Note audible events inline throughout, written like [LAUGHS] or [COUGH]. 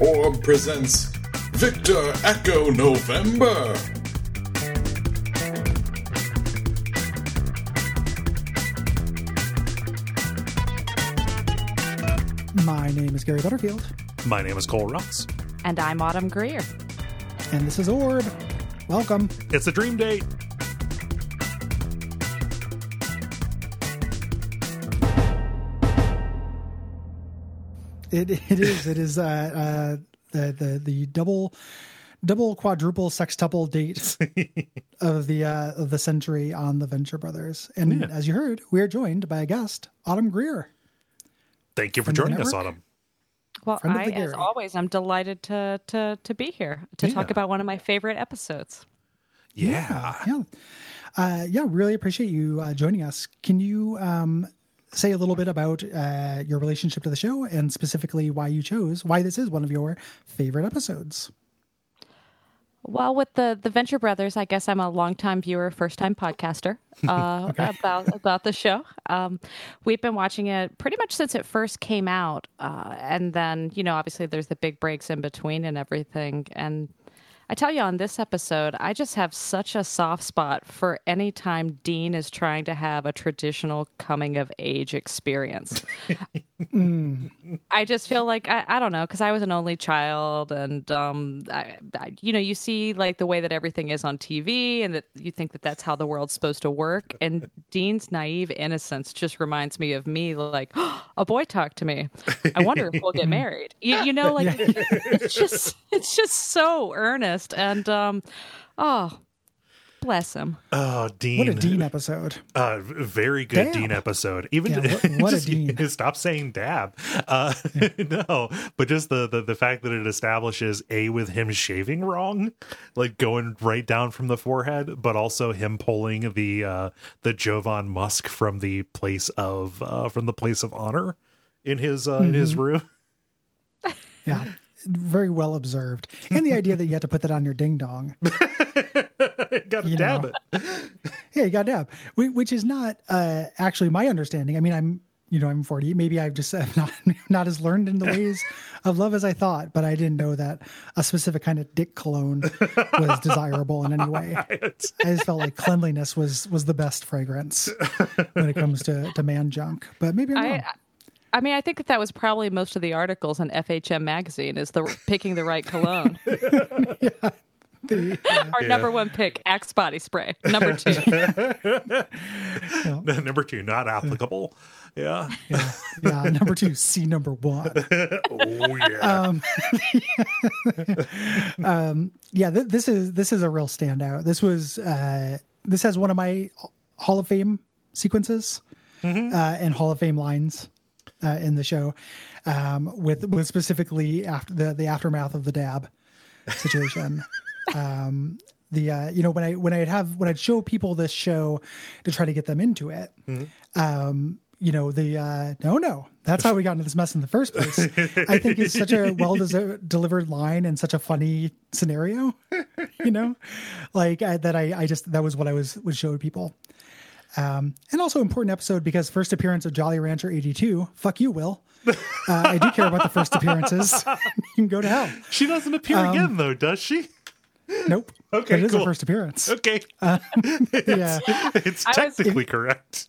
Orb presents Victor Echo November. My name is Gary Butterfield, My name is Cole Ross. And I'm Autumn Greer. and this is Orb. Welcome. It's a dream date. It it is it is uh, uh, the the the double double quadruple sextuple date [LAUGHS] of the uh, of the century on the Venture Brothers. And Yeah. as you heard, we are joined by a guest, Autumn Greer. Thank you for From the joining us. Autumn. Well, Friend I, as Gary. always, I'm delighted to to to be here to talk about one of my favorite episodes. Yeah. Yeah, uh, yeah, really appreciate you uh, joining us. Can you um, say a little bit about uh, your relationship to the show and specifically why you chose why this is one of your favorite episodes? Well, with the the Venture Brothers, I guess I'm a longtime viewer, first time podcaster [LAUGHS] uh, about about the show. Um, we've been watching it pretty much since it first came out, uh, and then you know, obviously, there's the big breaks in between and everything. And I tell you, on this episode, I just have such a soft spot for any time Dean is trying to have a traditional coming of age experience. [LAUGHS] I just feel like I, I don't know because I was an only child, and um, I, I, you know, you see like the way that everything is on TV, and that you think that that's how the world's supposed to work. And Dean's naive innocence just reminds me of me, like [GASPS] a boy talked to me. I wonder if we'll get [LAUGHS] married. You, you know, like it's just it's just so earnest, and um, oh, bless him. Oh, Dean. What a Dean episode! Uh, very good Dab. Dean episode. Even Yeah, [LAUGHS] what- what a Dean. [LAUGHS] Stop saying dab. Uh, [LAUGHS] no, but just the, the the fact that it establishes a with him shaving wrong, like going right down from the forehead, but also him pulling the uh the Jovan Musk from the place of uh from the place of honor in his uh in his room. Yeah, very well observed. And the idea that you had to put that on your ding dong. [LAUGHS] Gotta dab know. it. [LAUGHS] Yeah, you got to dab, Wh- which is not uh, actually my understanding. I mean, I'm you know I'm 40. Maybe I've just [LAUGHS] am not not as learned in the ways of love as I thought, but I didn't know that a specific kind of dick cologne was desirable in any way. I just felt like cleanliness was was the best fragrance when it comes to to man junk. But maybe I'm wrong. I, I mean, I think that that was probably most of the articles in FHM magazine is the picking the right cologne. [LAUGHS] Our number one pick, Axe body spray. Number two, [LAUGHS] Number two, not applicable. Yeah. yeah, yeah. Number two, C number one. [LAUGHS] Oh yeah. Um, um, yeah, th- this is this is a real standout. This was uh, this has one of my Hall of Fame sequences uh, and Hall of Fame lines uh, in the show, um, with with specifically after the the aftermath of the dab situation. [LAUGHS] um, the uh, you know when I when I'd have when I'd show people this show to try to get them into it, um, you know the uh, no no that's how we got into this mess in the first place. I think is such a [LAUGHS] well delivered line and such a funny scenario, [LAUGHS] you know, like uh, that I I just that was what I was would show people. Um, and also important episode because first appearance of Jolly Rancher 82. Fuck you, Will. Uh, I do care about the first appearances. [LAUGHS] [LAUGHS] you can go to hell. she doesn't appear um, again though, does she? Nope. [LAUGHS] Okay, But it is cool. a first appearance. Okay. Yeah. it's I was- technically correct.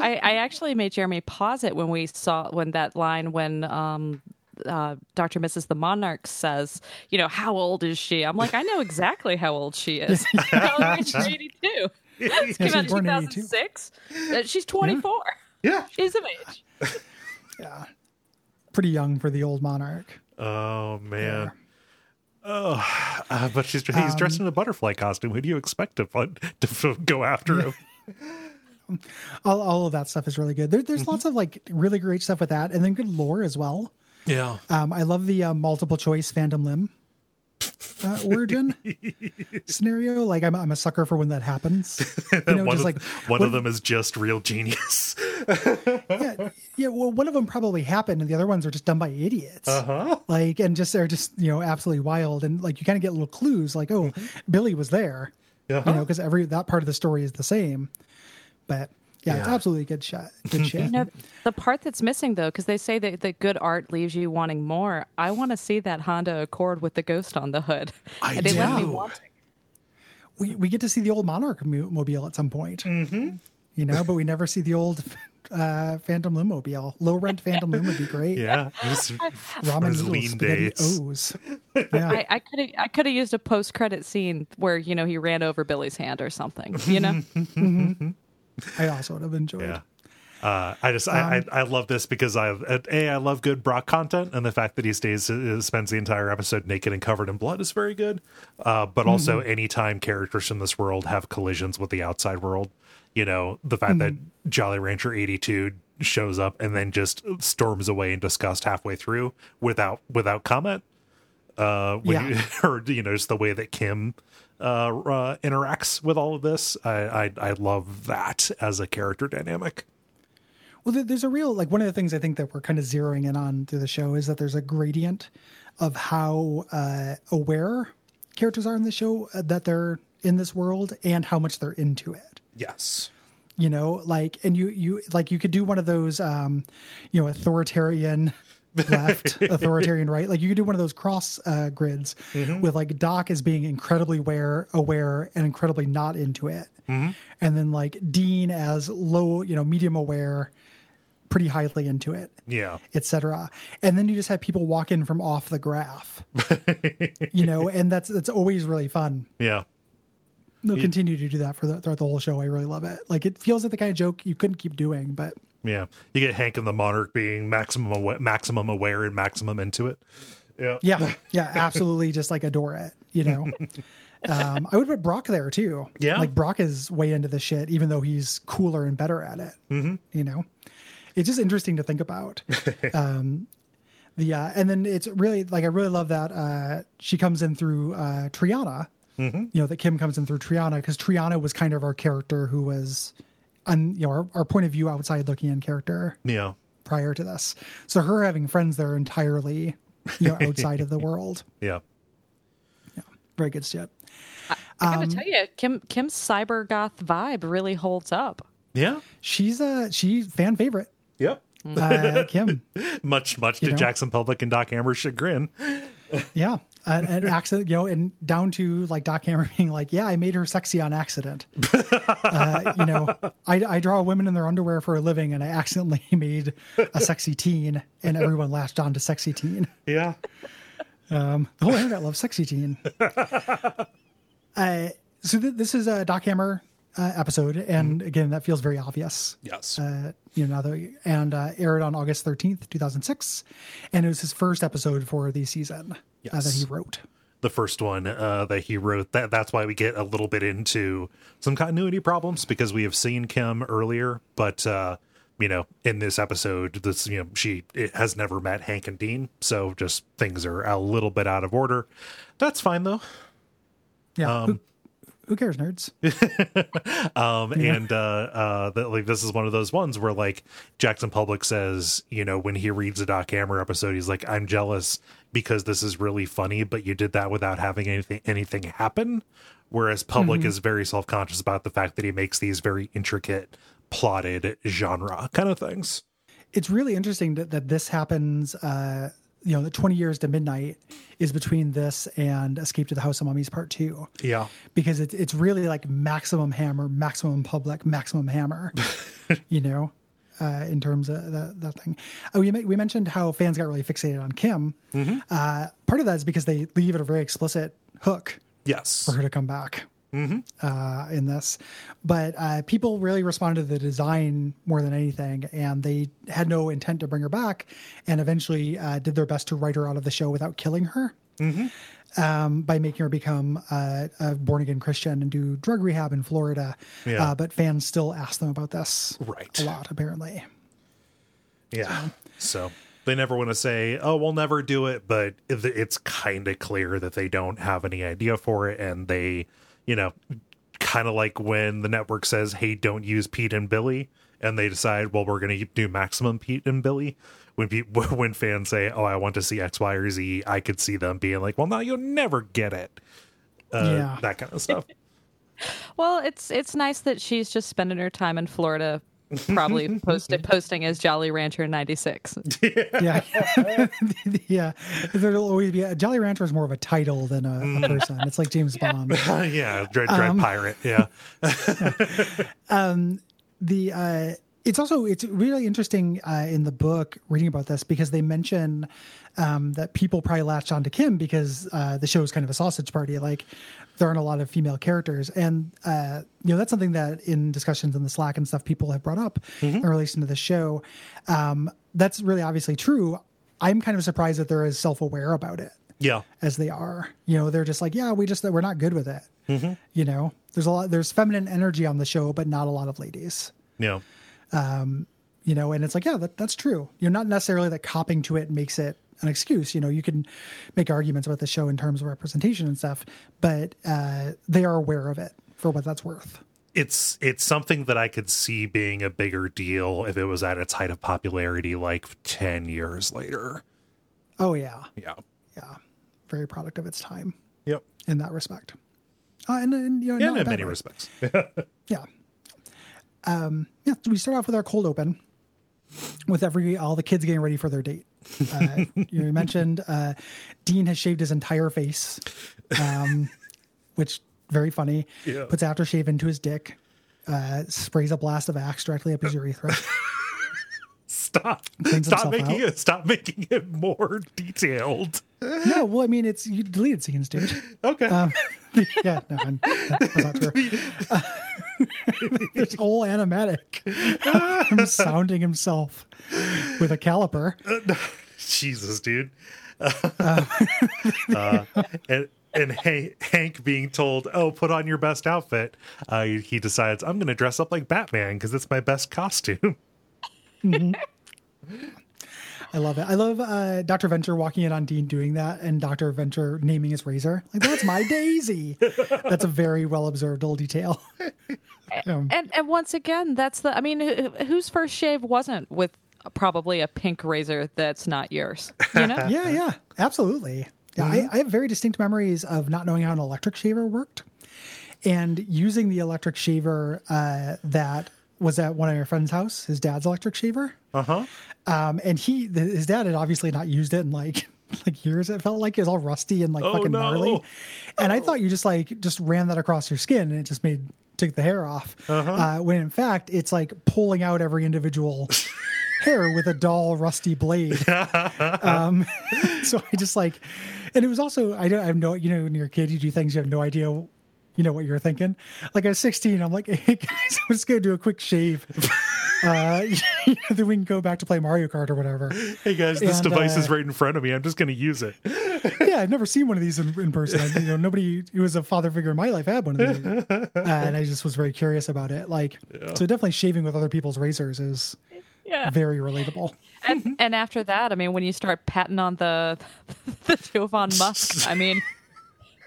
I, I actually made Jeremy pause it when we saw when that line when um, uh, Dr. Mrs. the Monarch says, you know, how old is she? I'm like, I know exactly how old she is. she's 82. This came she out in born in 82. 2006. Uh, She's 24. Yeah. She's of age. [LAUGHS] Yeah. Pretty young for the old monarch. Oh man. Oh, uh, but she's Um, he's dressed in a butterfly costume. Who do you expect to fun, to f- go after him? [LAUGHS] All, all of that stuff is really good. There, there's lots of like really great stuff with that, and then good lore as well. Yeah. Um, I love the uh, multiple choice phantom limb uh, origin [LAUGHS] scenario. Like I'm, I'm a sucker for when that happens. [LAUGHS] You know, one just of, like one of them is just real genius. [LAUGHS] yeah, yeah. Well, one of them probably happened, and the other ones are just done by idiots. Uh huh. Like, and just they're just you know absolutely wild, and like you kind of get little clues, like oh, Billy was there, Yeah. you know, because every that part of the story is the same. But yeah, it's Yeah. absolutely good shot. Good [LAUGHS] shit. You know, the part that's missing though, because they say that, that good art leaves you wanting more. I want to see that Honda Accord with the ghost on the hood. I [LAUGHS] And it me do. we we get to see the old Monarch mo- mobile at some point. Mm-hmm. You know, but we never see the old [LAUGHS] uh, Phantom Limb mobile. Low rent Phantom Limb would be great. Yeah, just Ramen noodles, lean spaghetti days. O's. Yeah. I, I could have I could have used a post credit scene where you know he ran over Billy's hand or something. You know, I also would have enjoyed. Yeah. Uh, I just I, Um, I I love this because I a I love good Brock content and the fact that he stays uh, spends the entire episode naked and covered in blood is very good. Uh, but also Mm-hmm. anytime characters from this world have collisions with the outside world, you know the fact that Mm-hmm. Jolly Rancher eighty two shows up and then just storms away in disgust halfway through without without comment. Uh, when you, [LAUGHS] or you know just the way that Kim uh, uh interacts with all of this, I, I I love that as a character dynamic. Well, there's a real like one of the things I think that we're kind of zeroing in on through the show is that there's a gradient of how uh, aware characters are in the show uh, that they're in this world and how much they're into it. Yes. You know, like, and you you like you could do one of those, um, you know, authoritarian left, [LAUGHS] authoritarian right. Like you could do one of those cross uh, grids with like Doc as being incredibly aware, aware, and incredibly not into it, and then like Dean as low, you know, medium aware, pretty highly into it Yeah. etc. And then you just have people walk in from off the graph, [LAUGHS] you know, and that's that's always really fun. Yeah. They'll continue to do that for the, throughout the whole show. I really love it. Like it feels like the kind of joke you couldn't keep doing, but Yeah. You get Hank and the Monarch being maximum awa- maximum aware and maximum into it. Yeah. yeah, [LAUGHS] yeah, absolutely, just like adore it. You know, [LAUGHS] um, I would put Brock there too. Yeah. like Brock is way into the shit, even though he's cooler and better at it. Mm-hmm. You know, it's just interesting to think about. [LAUGHS] um, the uh, and then it's really like I really love that uh, she comes in through uh, Triana. You know that Kim comes in through Triana because Triana was kind of our character who was, on you know, our, our point of view outside looking in character Yeah. prior to this. So her having friends that are entirely, you know, outside of the [LAUGHS] world. Yeah. Yeah very good shit. I gotta tell you, Kim Kim's cyber goth vibe really holds up. Yeah. She's a she fan favorite. Yep. Uh, Kim, [LAUGHS] Much, much to know? Jackson Publick and Doc Hammer's chagrin. Yeah, an, an accident, you know, and down to like Doc Hammer being like, "Yeah, I made her sexy on accident." [LAUGHS] uh, you know, I, I draw women in their underwear for a living, and I accidentally [LAUGHS] made a sexy teen, and everyone latched on to sexy teen. Yeah. Um, the whole internet loves sexy teen. [LAUGHS] uh, so th- this is a Doc Hammer uh, episode, and again, that feels very obvious. Yes. Uh, you know, now that and uh, aired on August thirteenth, two thousand six, and it was his first episode for the season uh, that he wrote. the first one uh, that he wrote. That that's why we get a little bit into some continuity problems because we have seen Kim earlier, but uh, you know, in this episode, this you know she it has never met Hank and Dean, so just things are a little bit out of order. That's fine though. Yeah, who, who cares, nerds? [LAUGHS] Um, and uh, uh, that like this is one of those ones where like Jackson Publick says, you know, when he reads a Doc Hammer episode, he's like, I'm jealous because this is really funny, but you did that without having anything anything happen. Whereas Publick is very self conscious about the fact that he makes these very intricate, plotted genre kind of things. it's really interesting that, that this happens uh you know the 20 years to midnight is between this and escape to the house of mummies part two. Yeah, because it's it's really like maximum hammer maximum public maximum hammer [LAUGHS] you know uh, in terms of that, that thing. Oh we, we mentioned how fans got really fixated on kim. Uh, part of that is because they leave it a very explicit hook yes, for her to come back uh, in this. But uh, people really responded to the design more than anything, and they had no intent to bring her back, and eventually uh, did their best to write her out of the show without killing her. Um, by making her become uh, a born again Christian and do drug rehab in Florida. Yeah. Uh, but fans still ask them about this right. a lot, apparently. Yeah. So they never want to say, "Oh, we'll never do it," but it's kind of clear that they don't have any idea for it, and they, you know, kind of like when the network says, "Hey, don't use Pete and Billy," and they decide, "Well, we're going to do maximum Pete and Billy." When pe- [LAUGHS] when fans say, "Oh, I want to see X, Y, or Z," I could see them being like, "Well, now you'll never get it." Uh, Yeah. that kind of stuff. [LAUGHS] Well, it's it's nice that she's just spending her time in Florida probably [LAUGHS] posted posting as Jolly Rancher ninety six. yeah, [LAUGHS] yeah. There'll always be a Jolly Rancher is more of a title than a, a mm. person. It's like James Bond. [LAUGHS] yeah, Dread Dread um, Pirate. Yeah. Um, the uh it's also it's really interesting uh, in the book reading about this because they mention um, that people probably latched onto Kim because uh, the show is kind of a sausage party. Like there aren't a lot of female characters, and uh, you know that's something that in discussions in the Slack and stuff people have brought up in relation to the show. Um, that's really obviously true. I'm kind of surprised that they're as self aware about it Yeah. as they are. You know, they're just like, yeah, we just we're not good with it. You know, there's a lot there's feminine energy on the show, but not a lot of ladies. Yeah. You know, and it's like, yeah, that, that's true. You're not necessarily that copping to it makes it an excuse. You know, you can make arguments about the show in terms of representation and stuff, but uh, they are aware of it for what that's worth. It's it's something that I could see being a bigger deal if it was at its height of popularity like 10 years later. Oh yeah, Yeah. yeah, very product of its time Yep. in that respect. Uh, and, and you know, Yeah, in many way. respects. [LAUGHS] Yeah. Um, yeah, we start off with our cold open with every all the kids getting ready for their date. Uh, you [LAUGHS] mentioned uh, Dean has shaved his entire face, um, [LAUGHS] which very funny. Yeah. Puts aftershave into his dick, uh, sprays a blast of axe directly up his urethra. [LAUGHS] Stop. Stop making out. it stop making it more detailed. no, well, I mean, it's you deleted scenes, dude. Okay. Um, yeah, no, I'm- that's not true. [LAUGHS] Uh, there's whole animatic [LAUGHS] him sounding himself with a caliper. [LAUGHS] Jesus, dude. uh, and and Hank, Hank being told, "Oh, put on your best outfit," uh, he decides, "I'm going to dress up like Batman because it's my best costume." I love it. I love uh, Dr. Venture walking in on Dean doing that and Dr. Venture naming his razor. Like, that's my Daisy. [LAUGHS] That's a very well observed little detail. [LAUGHS] Um, And and once again, that's the. I mean, who, whose first shave wasn't with probably a pink razor that's not yours? You know. [LAUGHS] yeah, yeah, absolutely. Yeah, I, I have very distinct memories of not knowing how an electric shaver worked and using the electric shaver uh, that was at one of your friend's house, his dad's electric shaver. Uh huh. Um, and he, the, his dad had obviously not used it in like [LAUGHS] like years. It felt like it was all rusty and like Oh, fucking no. gnarly. And I thought you just like just ran that across your skin and it just made took the hair off. uh when in fact it's like pulling out every individual [LAUGHS] hair with a dull rusty blade. [LAUGHS] um, so I just like, and it was also I don't I have no you know when you're a kid you do things you have no idea you know what you're thinking. Like I was 16, I'm like, hey guys, I'm just gonna do a quick shave. Uh, [LAUGHS] then we can go back to play Mario Kart or whatever. Hey guys, this And, device is uh, right in front of me. I'm just going to use it. [LAUGHS] yeah, I've never seen one of these in, in person. I, you know, nobody who was a father figure in my life had one of these, uh, [LAUGHS] and I just was very curious about it. Like, so definitely shaving with other people's razors is Yeah. very relatable. And and after that, I mean, when you start patting on the the Jovan Musk, I mean,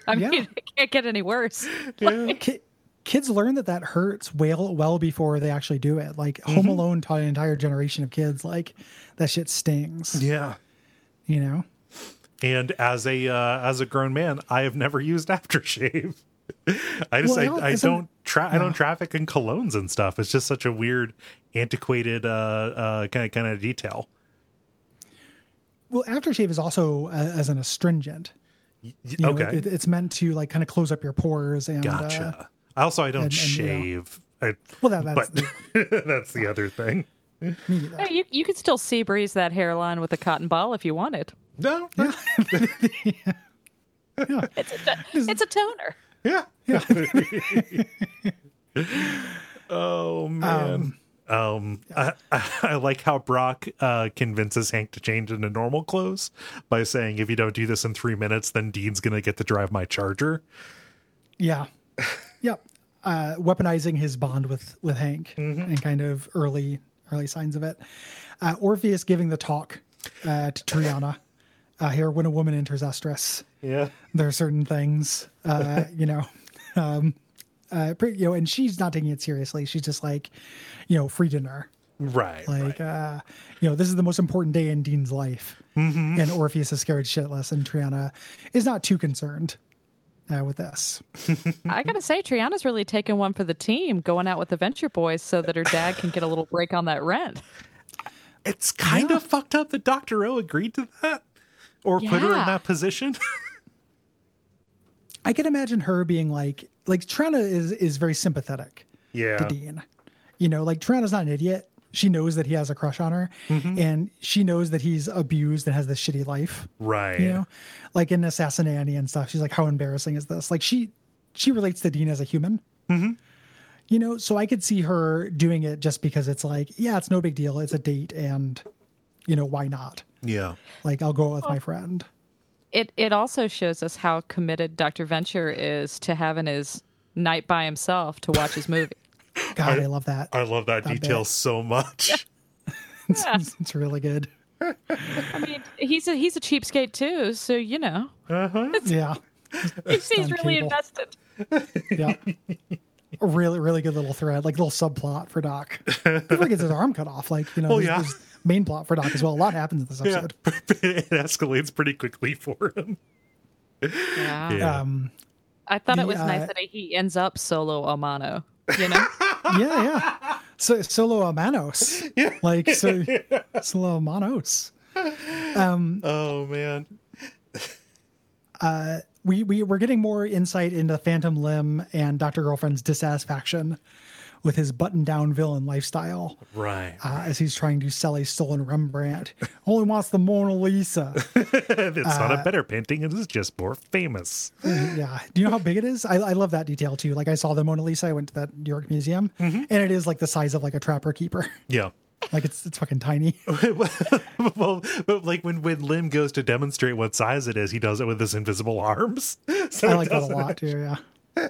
I Yeah. mean, it can't get any worse. Ki- kids learn that that hurts well well before they actually do it. Like Home Alone taught an entire generation of kids like that shit stings. Yeah. You know. And as a uh, as a grown man, I have never used [LAUGHS] aftershave. I just Well, I I, don't- I isn't- don't tra- I don't traffic in colognes and stuff. It's just such a weird, antiquated uh uh kind of kind of detail. Well, aftershave is also uh, as an astringent. You know, okay, it, it's meant to like kind of close up your pores and uh, gotcha. Also, I don't and- and, you know. shave. I, well, that, that's but [LAUGHS] that's the other thing. me. Hey, You you could still sea breeze that hairline with a cotton ball if you wanted. No, [LAUGHS] Yeah. It's a it's a toner. yeah, Yeah. [LAUGHS] Oh man. Um, I, I, I like how Brock uh, convinces Hank to change into normal clothes by saying, "If you don't do this in three minutes, then Dean's gonna get to drive my Charger." Yeah. Yep. Uh, weaponizing his bond with with Hank and kind of early early signs of it. Uh, Orpheus giving the talk uh, to Triana. Uh, here, when a woman enters Estrus, Yeah, there are certain things, uh, [LAUGHS] you know, um, uh, pretty, you know, and she's not taking it seriously. She's just like, you know, free dinner. right. Like, right. uh, you know, this is the most important day in Dean's life. And Orpheus is scared shitless, and Triana is not too concerned. Uh, with us. I gotta say, Triana's really taking one for the team, going out with the Venture Boys so that her dad can get a little break on that rent. It's kind of fucked up that Doctor O agreed to that, or put her in that position. [LAUGHS] I can imagine her being like, like Trina is is very sympathetic yeah, to Dean. You know, like Trina's not an idiot. She knows that he has a crush on her, Mm-hmm. and she knows that he's abused and has this shitty life. right. You know, like in Assassinanny and stuff. She's like, how embarrassing is this? Like she she relates to Dean as a human. Mm-hmm. You know, so I could see her doing it just because it's like, yeah, it's no big deal. It's a date, and you know, why not? Yeah. Like, I'll go out with my friend. It it also shows us how committed Dr. Venture is to having his night by himself to watch his movie. God, I, love that. I love that, That detail bit. so much. [LAUGHS] It's, it's really good. I mean, he's a he's a cheapskate too, so you know Yeah, he seems on really cable. invested. yeah. A really, really good little thread, like little subplot for Doc. He gets his arm cut off. Like you know, Oh, there's, yeah. there's main plot for Doc as well. A lot happens in this yeah, episode. [LAUGHS] it escalates pretty quickly for him. Yeah. Yeah. Um, I thought The, it was nice uh, that he ends up solo Amano. You know, yeah, yeah. So solo Manos. Yeah. [LAUGHS] Like so solo Manos. Um, oh man. we we we're getting more insight into Phantom Limb and Doctor Girlfriend's dissatisfaction with his button-down villain lifestyle Right. uh, as he's trying to sell a stolen Rembrandt. [LAUGHS] Only wants the Mona Lisa. [LAUGHS] it's not uh, a better painting, it is just more famous. [LAUGHS] yeah. Do you know how big it is? I, I love that detail too. Like I saw the Mona Lisa. I went to that New York museum, and it is like the size of like a trapper keeper. Yeah. like it's it's fucking tiny. well, but like when when Limb goes to demonstrate what size it is, he does it with his invisible arms. So I like that a lot too. Yeah.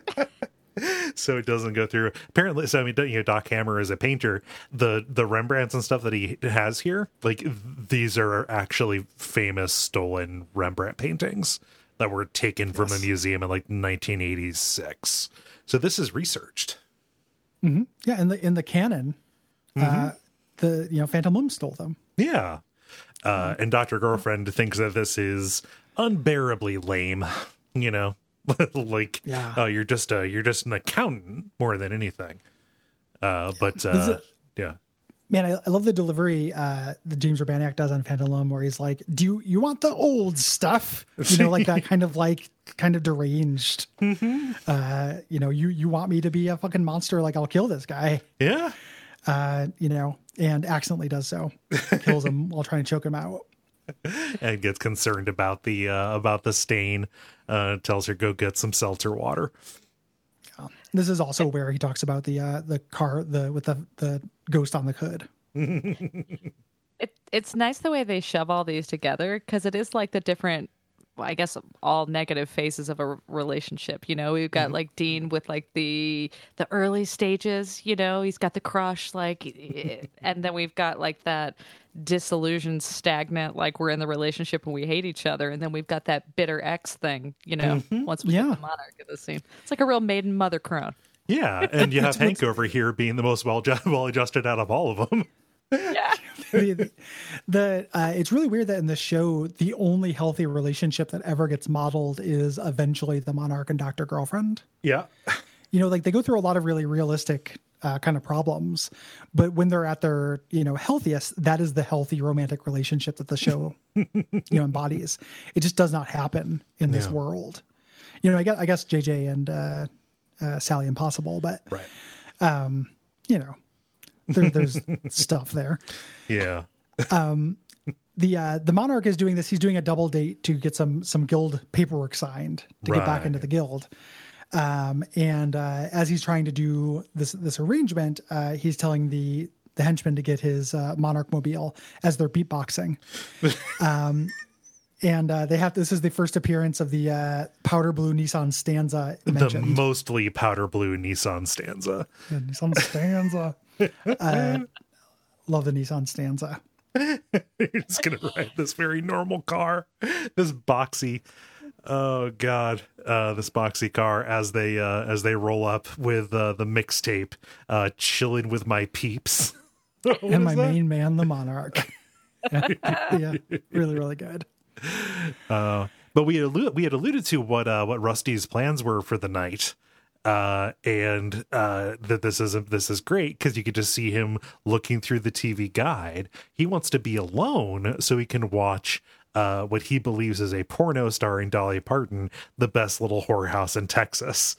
[LAUGHS] so it doesn't go through. Apparently, so I mean, you know, Doc Hammer is a painter. The the Rembrandts and stuff that he has here, like these are actually famous stolen Rembrandt paintings that were taken from a museum in like 1986. So this is researched. Yeah, in the in the canon, uh, Mm-hmm. the you know Phantom Limb stole them. Yeah. Uh, Hmm. and Dr. Girlfriend thinks that this is unbearably lame, you know? [LAUGHS] like Yeah. oh you're just a you're just an accountant more than anything. Uh but uh it- yeah. Man, I, I love the delivery uh, that James Urbaniak does on Phantom Limb, where he's like, "Do you, you want the old stuff?" You know, like that [LAUGHS] kind of like kind of deranged. Mm-hmm. Uh, you know, you you want me to be a fucking monster? Like I'll kill this guy. Yeah. Uh, you know, and accidentally does so, kills him [LAUGHS] while trying to choke him out. And gets concerned about the uh about the stain. Uh tells her go get some seltzer water. This is also where he talks about the uh, the car the with the the ghost on the hood. [LAUGHS] it it's nice the way they shove all these together because it is like the different well, I guess all negative phases of a relationship. You know, we've got mm-hmm. like Dean with like the the early stages. You know, he's got the crush, like, and then we've got like that disillusioned, stagnant, like we're in the relationship and we hate each other, and then we've got that bitter ex thing. You know, mm-hmm. once we Yeah. get the monarch in the scene, it's like a real maiden mother crone. Yeah, and you [LAUGHS] have Hank over here being the most well well adjusted out of all of them. Yeah, [LAUGHS] the, the uh, it's really weird that in the show the only healthy relationship that ever gets modeled is eventually the monarch and doctor girlfriend Yeah. you know like they go through a lot of really realistic uh, kind of problems but when they're at their you know healthiest that is the healthy romantic relationship that the show [LAUGHS] you know embodies it just does not happen in this Yeah. world you know i guess i guess jj and uh, uh sally impossible but Right. um, you know there, there's stuff there. Yeah. the uh the monarch is doing this. He's doing a double date to get some some guild paperwork signed to get back into the guild. Um and uh as he's trying to do this this arrangement uh he's telling the the henchman to get his uh, monarch mobile as they're beatboxing. Um and uh they have this is the first appearance of the uh powder blue nissan stanza The mostly powder blue Nissan stanza. Nissan stanza uh love the nissan stanza [LAUGHS] You're just gonna ride this very normal car, this boxy. Oh God, uh, this boxy car as they uh, as they roll up with uh, the mixtape, uh, chilling with my peeps. [LAUGHS] And my that? main man, the [LAUGHS] monarch. yeah, really, really good. Uh, but we had alluded, we had alluded to what uh, what Rusty's plans were for the night. Uh, and uh, that this isn't this is great because you could just see him looking through the TV guide. He wants to be alone so he can watch uh, what he believes is a porno starring Dolly Parton, the best little whorehouse in Texas.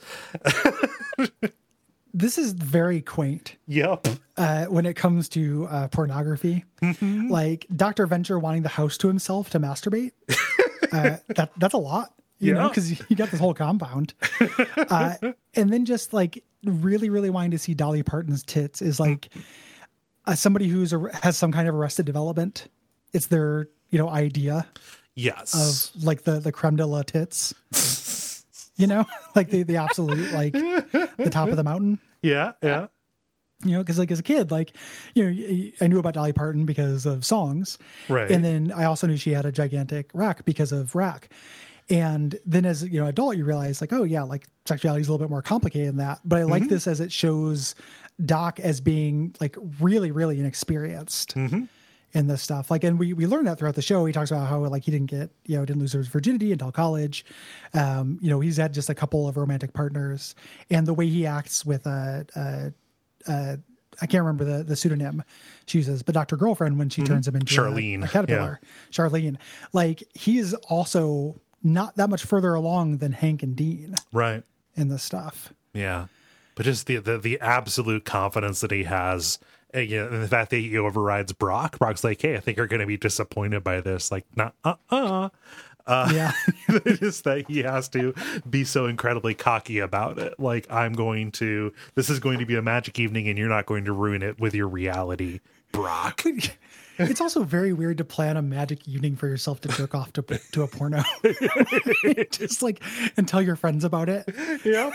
[LAUGHS] this is very quaint. Yep. Uh, when it comes to uh, pornography, mm-hmm. like Dr. Venture wanting the house to himself to masturbate, [LAUGHS] uh, that that's a lot, you yeah. know, because you got this whole compound. [LAUGHS] Uh, and then just like really, really wanting to see Dolly Parton's tits is like uh, somebody who's a, has some kind of arrested development. It's their you know idea. Yes. Of like the the creme de la tits. you know, [LAUGHS] like the the absolute like the top of the mountain. [LAUGHS] Yeah, yeah. You know, because like as a kid, like you know, I knew about Dolly Parton because of songs, right? And then I also knew she had a gigantic rack because of rack. And then as you know, adult, you realize like, oh yeah, like sexuality is a little bit more complicated than that. But I like mm-hmm. this as it shows Doc as being like really, really inexperienced. Mm-hmm in this stuff. Like, and we we learned that throughout the show. He talks about how like he didn't get you know didn't lose his virginity until college. Um, you know, he's had just a couple of romantic partners, and the way he acts with a. a, a I can't remember the, the pseudonym she uses, but Dr. Girlfriend when she mm-hmm. turns him into Charlene. A, a caterpillar. Yeah. Charlene. Like he's also not that much further along than Hank and Dean. Right. In the stuff. Yeah. But just the, the the absolute confidence that he has you know, and the fact that he overrides Brock, Brock's like, "Hey, I think you're going to be disappointed by this." Like, not uh uh. Uh, yeah, [LAUGHS] just that he has to be so incredibly cocky about it. Like, I'm going to, this is going to be a magic evening, and you're not going to ruin it with your reality, Brock. [LAUGHS] [LAUGHS] it's also very weird to plan a magic evening for yourself to jerk off to to a porno. [LAUGHS] Just like and tell your friends about it. Yeah.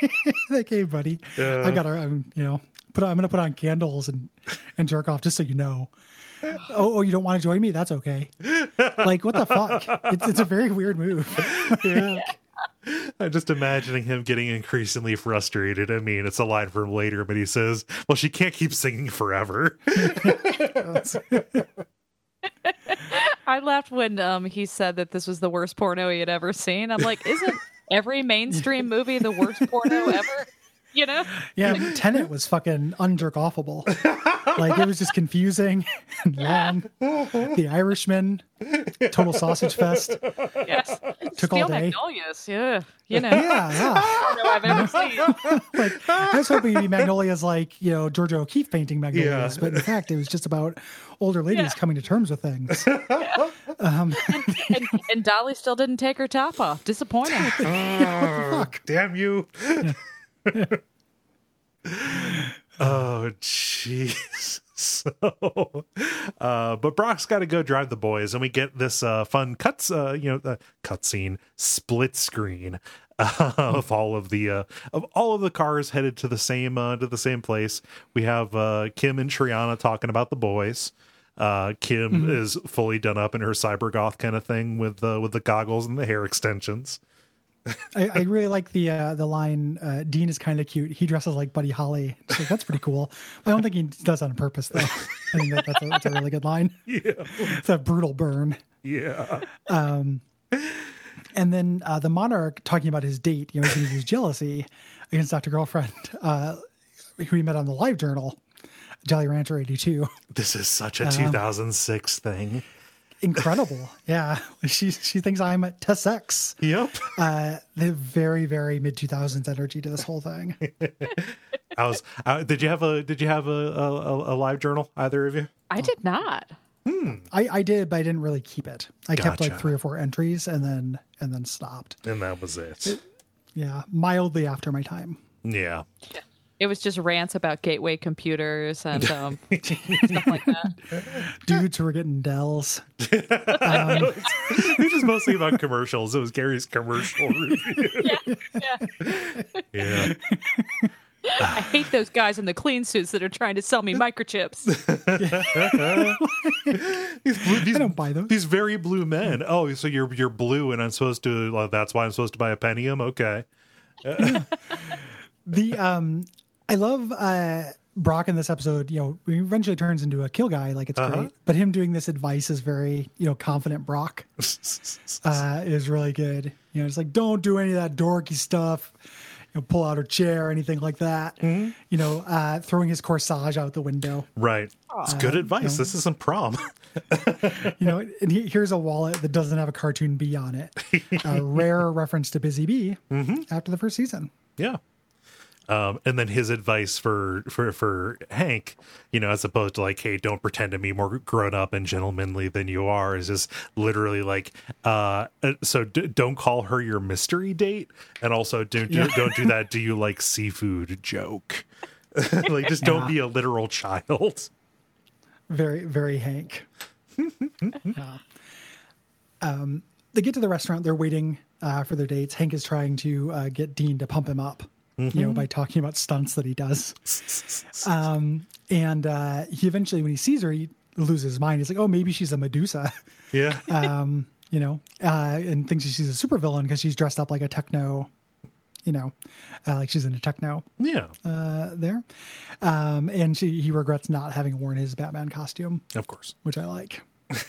[LAUGHS] like, hey, buddy, uh, I got to, um, you know, put on, I'm gonna put on candles and and jerk off just so you know. Oh, oh, you don't want to join me? That's okay. Like, what the fuck? It's it's a very weird move. yeah. [LAUGHS] I'm just imagining him getting increasingly frustrated. I mean, it's a line from later, but he says, "Well, she can't keep singing forever." [LAUGHS] I laughed when um, he said that this was the worst porno he had ever seen. I'm like, isn't every mainstream movie the worst porno ever? You know? Yeah, [LAUGHS] Tenet was fucking unjerk offable. like it was just confusing [LAUGHS] and long. The Irishman, total sausage fest. Yes. Took Steel all day. Magnolias, yeah. You know. Yeah, [LAUGHS] yeah. I've ever seen. like I was hoping it'd be Magnolias like, you know, Georgia O'Keeffe painting Magnolias, yeah. but in fact it was just about older ladies yeah. coming to terms with things. Yeah. Um, and, and, and, Dolly still didn't take her top off. Disappointing. Oh, damn you. [LAUGHS] oh, jeez. [LAUGHS] So, uh, but Brock's got to go drive the boys, and we get this uh, fun cuts, uh, you know, uh, cutscene split screen uh, [LAUGHS] of all of the uh, of all of the cars headed to the same uh, to the same place. We have uh, Kim and Triana talking about the boys. Uh, Kim mm-hmm. is fully done up in her cyber goth kind of thing with uh, with the goggles and the hair extensions. I, I, really like the uh, the line. Uh, Dean is kind of cute. He dresses like Buddy Holly. Like, that's pretty cool. I don't think he does that on purpose though. I think that, that's, a, that's a really good line. [LAUGHS] Yeah, it's a brutal burn. Yeah. Um, and then uh, the monarch talking about his date. You know, he's going jealousy against Doctor Girlfriend, [LAUGHS] uh, who he met on the Live Journal, Jolly Rancher eighty two. This is such a um, two thousand six thing incredible. [LAUGHS] yeah, she she thinks I'm a Tessex. Yep. Uh, the very very mid 2000s energy to this whole thing. [LAUGHS] I was. Uh, did you have a Did you have a, a, a live journal? Either of you? I did not. Hmm. I, I did, but I didn't really keep it. I gotcha. kept like three or four entries and then and then stopped. And that was it. it yeah, mildly after my time. Yeah. yeah. It was just rants about gateway computers and [LAUGHS] um, stuff like that. Dudes who were getting Dells. [LAUGHS] Um, it was mostly about commercials. It was Gary's commercial review. [LAUGHS] Yeah. Yeah. yeah. I hate those guys in the clean suits that are trying to sell me microchips. these, these, I don't buy those. These very blue men. Oh, so you're you're blue, and I'm supposed to. Well, that's why I'm supposed to buy a Pentium. Okay. the um I love uh Brock in this episode, you know, he eventually turns into a kill guy, like it's great. But him doing this advice is very, you know, confident Brock [LAUGHS] uh, is really good. You know, it's like, don't do any of that dorky stuff. You know, pull out a chair or anything like that. You know, uh, throwing his corsage out the window. Right. It's good advice. This isn't prom. [LAUGHS] You know, and he, here's a wallet that doesn't have a cartoon bee on it. [LAUGHS] A rare reference to Busy Bee after the first season. Yeah. Um, and then his advice for for for Hank, you know, as opposed to like, hey, don't pretend to be more grown up and gentlemanly than you are, is just literally like, uh, uh, so d- don't call her your mystery date, and also don't do, don't do that. [LAUGHS] Do you like seafood joke? [LAUGHS] like, just don't be a literal child. very very hank Yeah. [LAUGHS] um they get to the restaurant they're waiting uh, for their dates hank is trying to uh, get dean to pump him up you know by talking about stunts that he does. [LAUGHS] Um and uh he eventually when he sees her he loses his mind. He's like oh maybe she's a medusa. [LAUGHS] Yeah. um you know uh and thinks she's a supervillain because she's dressed up like a techno you know uh, like she's in a techno yeah. uh there. Um and she he regrets not having worn his batman costume. Of course. which i like [LAUGHS]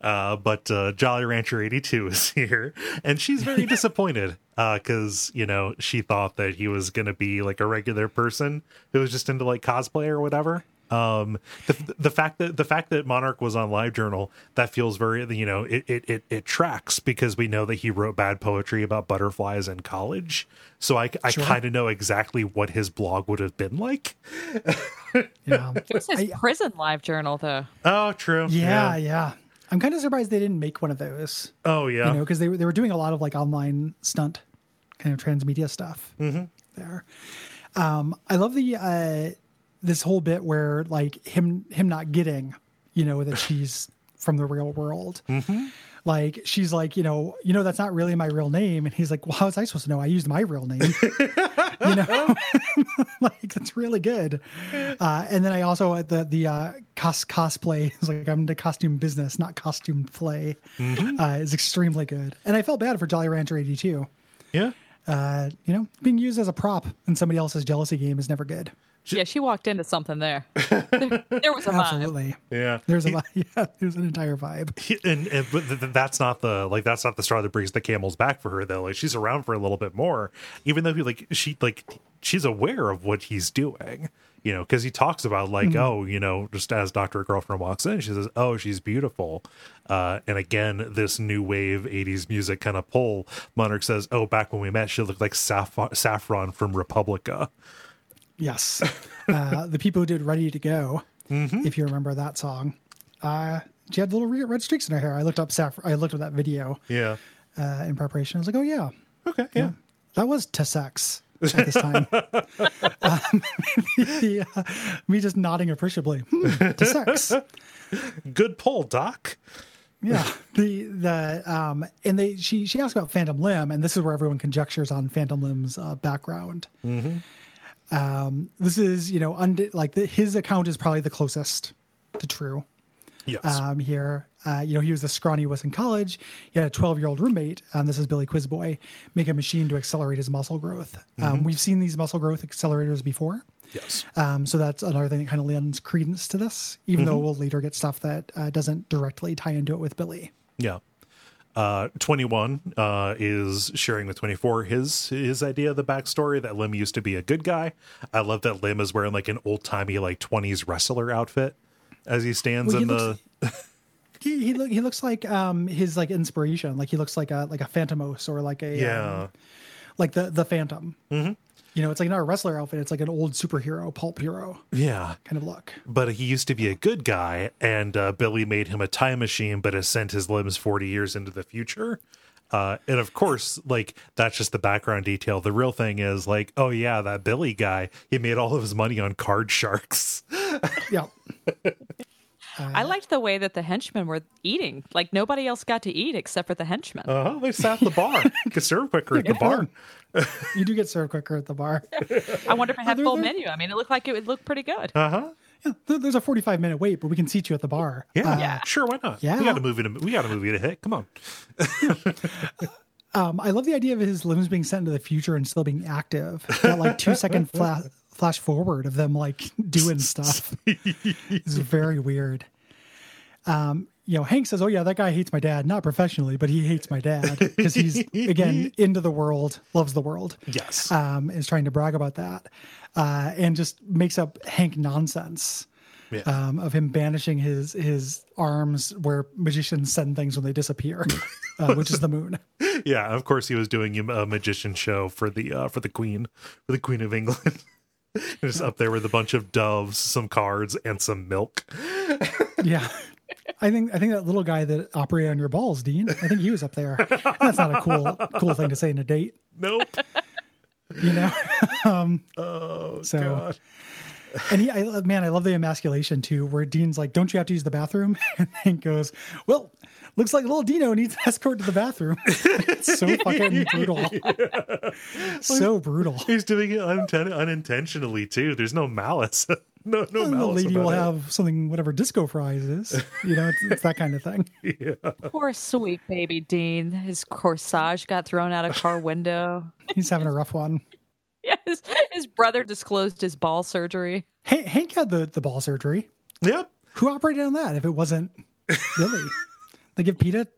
Uh, but uh, Jolly Rancher 82 is here, and she's very [LAUGHS] disappointed because, you know, she thought that he was going to be like a regular person who was just into like cosplay or whatever. Um, the, the fact that the fact that Monarch was on LiveJournal that feels very you know it, it it it tracks because we know that he wrote bad poetry about butterflies in college, so I I Sure. kind of know exactly what his blog would have been like. [LAUGHS] yeah It was his prison live journal, though. Oh, true. yeah yeah i'm kind of surprised they didn't make one of those Oh, yeah. you know because they were they were doing a lot of like online stunt kind of transmedia stuff there um i love the uh this whole bit where like him him not getting you know that she's from the real world. Like she's like you know you know that's not really my real name. And he's like well how was i supposed to know? I used my real name. [LAUGHS] You know? [LAUGHS] Like that's really good. Uh and then i also uh, the the uh cos cosplay [LAUGHS] is like i'm into costume business not costume play. Uh is extremely good. And i felt bad for jolly rancher 82 yeah. uh you know being used as a prop in somebody else's jealousy game is never good Yeah, she walked into something there. There, [LAUGHS] there was a vibe. absolutely. Yeah. there's a vi- [LAUGHS] yeah there's an entire vibe. He- and, and but th- th- that's not the like that's not the straw that brings the camel's back for her though. Like she's around for a little bit more even though he like she like she's aware of what he's doing you know because he talks about like oh you know just as dr girlfriend walks in she says oh she's beautiful. Uh and again this new wave 80s music kind of pull. Monarch says oh back when we met she looked like Saff- saffron from republica Yes. [LAUGHS] Uh, the people who did Ready to Go, if you remember that song, uh, she had little red streaks in her hair. I looked up Saff- I looked at that video yeah uh, in preparation. I was like, oh, yeah, okay yeah that was to sex at this time. um, [LAUGHS] the, [LAUGHS] uh, me just nodding appreciably. Hmm, to sex. good pull doc Yeah. The, the, um, and they, she, she asked about Phantom Limb, and this is where everyone conjectures on Phantom Limb's uh, background. Um, this is, you know, und- like the, his account is probably the closest to true. yes um, here. Uh, you know, he was a scrawny was in college. He had a 12 year old roommate. Um, this is Billy Quizboy, make a machine to accelerate his muscle growth. Um, we've seen these muscle growth accelerators before. yes Um, so that's another thing that kind of lends credence to this, even though we'll later get stuff that uh, doesn't directly tie into it with Billy. Yeah. Uh, 21 uh, is sharing with 24 his his idea of the backstory that Limb used to be a good guy. I love that Limb is wearing like an old timey like 20s wrestler outfit as he stands Well, he in the. looks- [LAUGHS] He he, look, he looks like um, his like inspiration. Like he looks like a like a Phantomos or like a Yeah. um, like the the Phantom. Mm-hmm. You know, it's like not a wrestler outfit. It's like an old superhero, pulp hero yeah. kind of look. But he used to be a good guy, and uh, Billy made him a time machine, but has sent his limbs 40 years into the future. Uh, and of course, like that's just the background detail. The real thing is like, oh yeah, that Billy guy, he made all of his money on card sharks. Yeah. I liked the way that the henchmen were eating. Like nobody else got to eat except for the henchmen. Uh-huh, they sat at the bar. [LAUGHS] Could serve quicker at the bar. you do get served quicker at the bar. I wonder if it had they're full there. menu. I mean, it looked like it would look pretty good. Uh-huh. Yeah, there's a 45 minute wait, but we can seat you at the bar. Yeah, Uh, Yeah. sure. Why not? Yeah. we got a movie to we got a movie to hit. Come on. [LAUGHS] um, I love the idea of his limbs being sent into the future and still being active. That like two second [LAUGHS] fla- flash forward of them like [LAUGHS] doing stuff. [LAUGHS] it's very weird. Um, you know, Hank says, "Oh yeah, that guy hates my dad, not professionally, but he hates my dad because he's [LAUGHS] again into the world, loves the world. Yes. Um, is trying to brag about that, uh, and just makes up Hank nonsense." Yeah. Um, of him banishing his his arms where magicians send things when they disappear, uh, which is the moon. yeah, of course he was doing a magician show for the uh, for the Queen, for the Queen of England. [LAUGHS] Just up there with a bunch of doves, some cards, and some milk. Yeah. I think I think that little guy that operated on your balls, Dean. I think he was up there. That's not a cool cool thing to say in a date, Nope. you know. [LAUGHS] um, Oh So- god. And he, I, man, I love the emasculation too, where Dean's like, "Don't you have to use the bathroom?" [LAUGHS] And Hank goes, "Well, looks like little Dino needs an escort to the bathroom." [LAUGHS] it's so fucking [LAUGHS] brutal. so brutal. He's doing it uninten- unintentionally too. There's no malice. no, no And the malice. lady will it. have something, whatever disco fries is. You know, it's, it's that kind of thing. Poor sweet baby Dean. His corsage got thrown out a car window. He's having a rough one. Yeah, his, his brother disclosed his ball surgery. Hank, Hank had the, the ball surgery. Yep. Who operated on that if it wasn't Billy? [LAUGHS] they give Pete a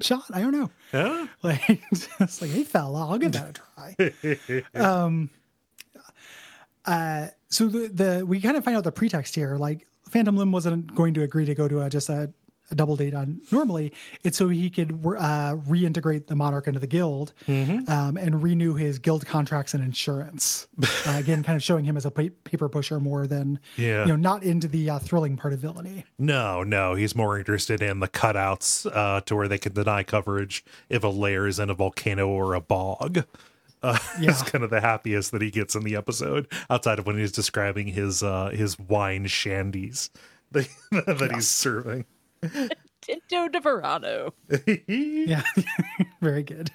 shot? I don't know. Yeah. [LAUGHS] Like, it's like, hey, fella, I'll give that a try. [LAUGHS] um, uh, so the, the we kind of find out the pretext here. Like, Phantom Limb wasn't going to agree to go to a, just a, a double date on normally. It's so he could uh, reintegrate the Monarch into the guild um, and renew his guild contracts and insurance. [LAUGHS] uh, again, kind of showing him as a paper pusher more than Yeah. you know, not into the uh, thrilling part of villainy. No, no, he's more interested in the cutouts uh, to where they can deny coverage if a layer is in a volcano or a bog. Uh, [LAUGHS] Yeah. It's kind of the happiest that he gets in the episode, outside of when he's describing his uh, his wine shandies [LAUGHS] that, that he's serving. [LAUGHS] Tinto de Verano. [LAUGHS] Yeah, [LAUGHS] very good.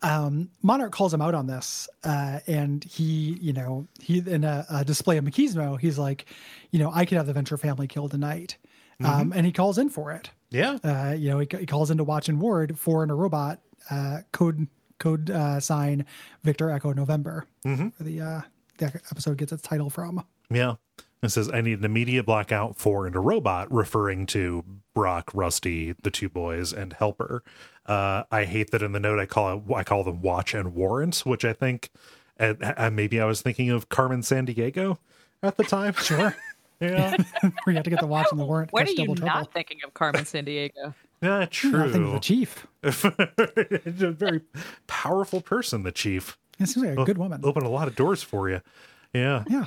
Um, Monarch calls him out on this, uh, and he, you know, he in a, a display of machismo, he's like, you know, I could have the Venture family killed tonight, um, and he calls in for it. Yeah, Uh, you know, he, he calls into Watch and Ward for in a robot uh, code code uh, sign Victor Echo November. Where the uh, the episode gets its title from. yeah. It says, I need an immediate blackout for and a robot, referring to Brock, Rusty, the two boys, and Helper. Uh, I hate that in the note I call it I call them Watch and warrants, which I think and, and maybe I was thinking of Carmen Sandiego at the time. [LAUGHS] Sure. Yeah. [LAUGHS] Where you have to get the watch and the warrant. When are you not trouble. thinking of Carmen Sandiego? [LAUGHS] yeah, true. think of the chief. He's a very powerful person, the chief. It seems like a good woman. Open a lot of doors for you. Yeah. Yeah.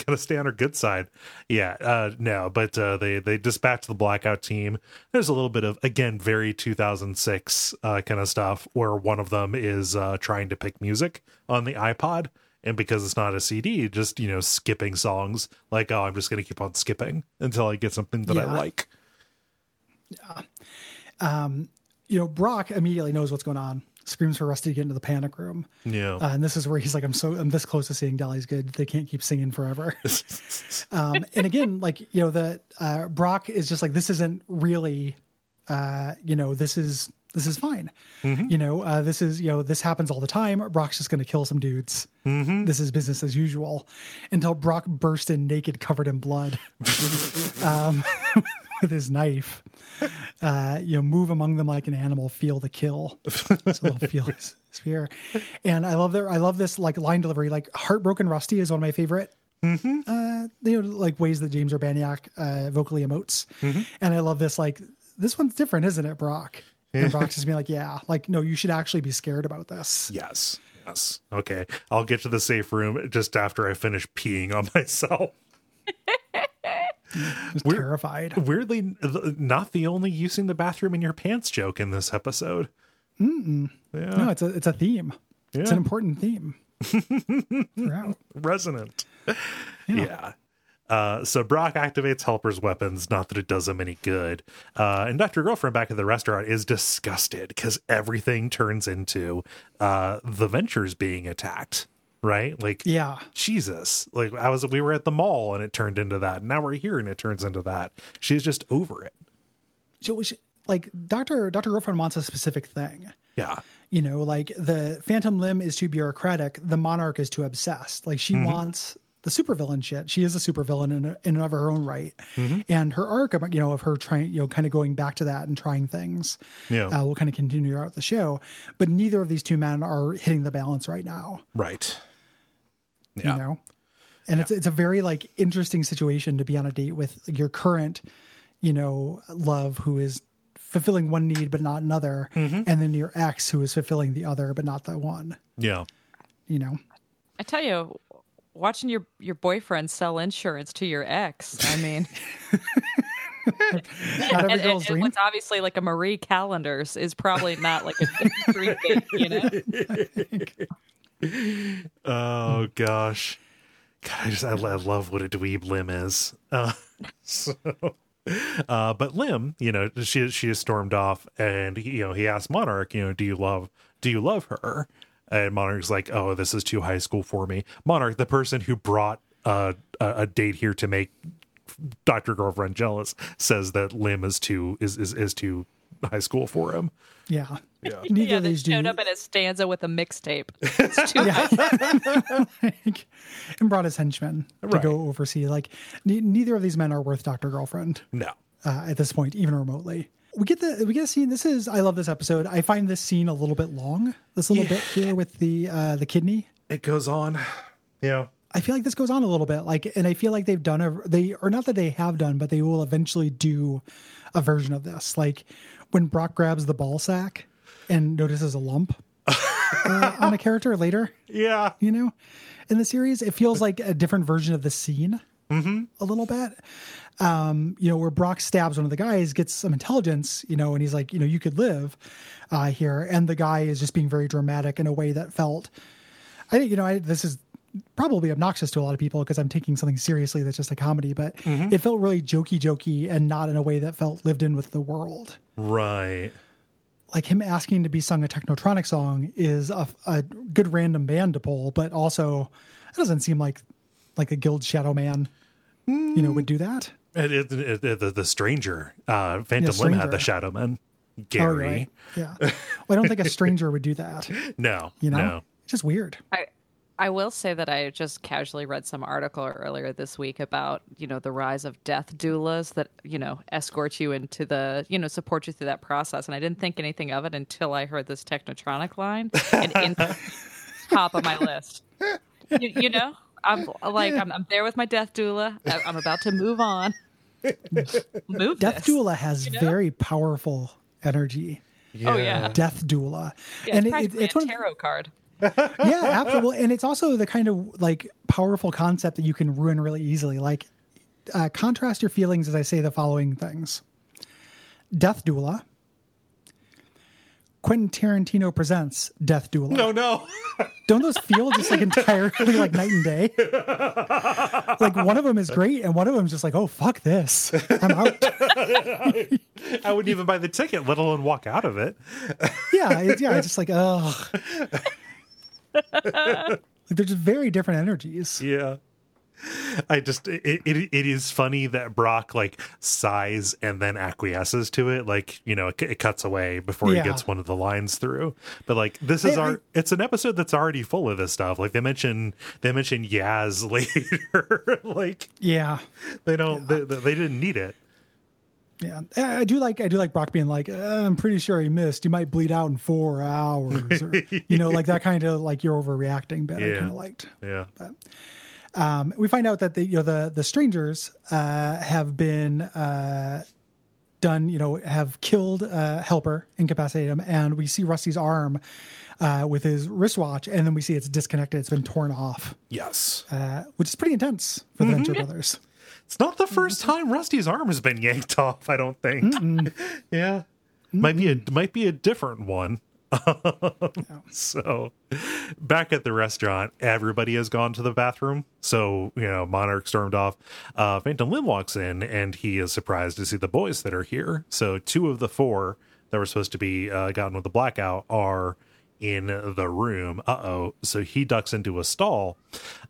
[LAUGHS] gotta stay on her good side yeah uh no but uh they they dispatch the blackout team there's a little bit of again very 2006 uh kind of stuff where one of them is uh trying to pick music on the ipod and because it's not a cd just you know skipping songs like oh i'm just gonna keep on skipping until i get something that i like. Yeah. Um, you know, Brock immediately knows what's going on. Screams for Rusty to get into the panic room. yeah Uh, and this is where he's like, I'm so, I'm this close to seeing Dolly's good. They can't keep singing forever. [LAUGHS] um, and again, like, you know, the, uh, Brock is just like, this isn't really, uh, you know, this is, this is fine. You know, uh, this is, you know, this happens all the time. Brock's just going to kill some dudes. This is business as usual until Brock burst in naked, covered in blood, [LAUGHS] um, [LAUGHS] [LAUGHS] with his knife. Uh, you know, move among them like an animal, feel the kill. [LAUGHS] so they'll feel his, his fear. And I love their I love this like line delivery. Like heartbroken Rusty is one of my favorite. Uh, you know, like ways that James Urbaniak uh, vocally emotes. And I love this. Like this one's different, isn't it, Brock? And Brock's just being like, yeah, like no, you should actually be scared about this. yes yes okay i'll get to the safe room just after i finish peeing on [LAUGHS] myself [LAUGHS] Just We're- terrified. weirdly not the only using the bathroom in your pants joke in this episode No, it's a it's a theme. It's an important theme. [LAUGHS] Resonant yeah, Uh, so Brock activates Helper's weapons, not that it does him any good. Uh, and Dr. Girlfriend back at the restaurant is disgusted because everything turns into uh, the Ventures being attacked, right? Like, Yeah. Jesus. Like, I was, we were at the mall and it turned into that. Now we're here and it turns into that. She's just over it. So like Doctor Doctor Girlfriend wants a specific thing. Yeah. You know, like the Phantom Limb is too bureaucratic, the Monarch is too obsessed. Like she wants the supervillain shit. She is a supervillain in, in and of her own right, and her arc, you know, of her trying, you know, kind of going back to that and trying things, Yeah. uh, will kind of continue throughout the show. But neither of these two men are hitting the balance right now. Right. Yeah. you know and it's it's a very like interesting situation to be on a date with your current you know love who is fulfilling one need but not another Mm-hmm. and then your ex who is fulfilling the other but not the one Yeah. you know I tell you, watching your your boyfriend sell insurance to your ex. I mean, [LAUGHS] not every and, girl's and, dream what's obviously like a Marie Callender's is probably not like a [LAUGHS] dream date, you know. [LAUGHS] Oh gosh. God, I just I, I love what a dweeb Limb is. Uh, [LAUGHS] so, uh, but Limb, you know, she she has stormed off, and you know he asked Monarch, you know, do you love do you love her? And Monarch's like, oh, this is too high school for me. Monarch, the person who brought uh, a, a date here to make Doctor Girlfriend jealous, says that Limb is too is is, is too high school for him. yeah [LAUGHS] Yeah. neither Yeah, of they these do showed up in a stanza with a mixtape. [LAUGHS] It's too [LAUGHS] like, and brought his henchmen to go oversee like ne- neither of these men are worth dr girlfriend No. uh, at this point, even remotely. We get the we get a scene. This is I love this episode. I find this scene a little bit long. This little bit here with the uh, the kidney. It goes on. Yeah. I feel like this goes on a little bit. Like, and I feel like they've done a they or not that they have done, but they will eventually do a version of this. Like when Brock grabs the ball sack and notices a lump uh, on a character later. [LAUGHS] Yeah. you know, in the series. It feels like a different version of the scene a little bit. Um, you know, where Brock stabs one of the guys, gets some intelligence, you know, and he's like, you know, you could live uh, here. And the guy is just being very dramatic in a way that felt, I think, you know, I, this is probably obnoxious to a lot of people because I'm taking something seriously that's just a comedy, but it felt really jokey, jokey, and not in a way that felt lived in with the world Right. Like him asking to be sung a technotronic song is a, a good random band to pull, but also it doesn't seem like like a guild shadow man, you know, would do that. It, it, it, it- the, the stranger, uh, Phantom Yeah, Limb had the stranger. Shadowman. Oh, Gary. right. Yeah. Well, I don't think a [LAUGHS] stranger would do that. No, You know, no. it's just weird. I I will say that I just casually read some article earlier this week about you know the rise of death doulas that you know escort you into the you know support you through that process, and I didn't think anything of it until I heard this Technotronic line, and in [LAUGHS] top of my list. You, you know, I'm like I'm, I'm there with my death doula. I- I'm about to move on. [LAUGHS] Move Death this. doula has very powerful energy. Oh yeah, Death doula, yeah and it's it, it, it's a one of, tarot card. [LAUGHS] yeah, absolutely. And it's also the kind of like powerful concept that you can ruin really easily. Like, uh, contrast your feelings as I say the following things Death Doula. Quentin Tarantino presents Death Doula. No, no. [LAUGHS] Don't those feel just like entirely like night and day? like one of them is great, and one of them is just like, oh fuck this, I'm out. [LAUGHS] I wouldn't even buy the ticket, let alone walk out of it. yeah, it's, yeah, it's just like, ugh. [LAUGHS] like they're just very different energies. Yeah. I just it, it it is funny that Brock like sighs and then acquiesces to it like you know it, it cuts away before Yeah. he gets one of the lines through but like this is our it's an episode that's already full of this stuff like they mention they mention Yaz [LAUGHS] later like Yeah. they don't they, they didn't need it Yeah, I do like I do like Brock being like, uh, I'm pretty sure he missed. You might bleed out in four hours, or, you know, like that kind of like you're overreacting. But I kind of liked. yeah Um, we find out that the you know the the strangers uh, have been uh, done. You know, have killed uh, Helper, incapacitated him, and we see Rusty's arm uh, with his wristwatch, and then we see it's disconnected. It's been torn off, yes uh, which is pretty intense for the Venture Brothers. It's not the first time Rusty's arm has been yanked off I don't think. [LAUGHS] Yeah. Might be a might be a different one. [LAUGHS] [LAUGHS] So back at the restaurant everybody has gone to the bathroom. So you know monarch stormed off. Uh phantom limb walks in and he is surprised to see the boys that are here. So two of the four that were supposed to be uh gotten with the blackout are in the room uh-oh so he ducks into a stall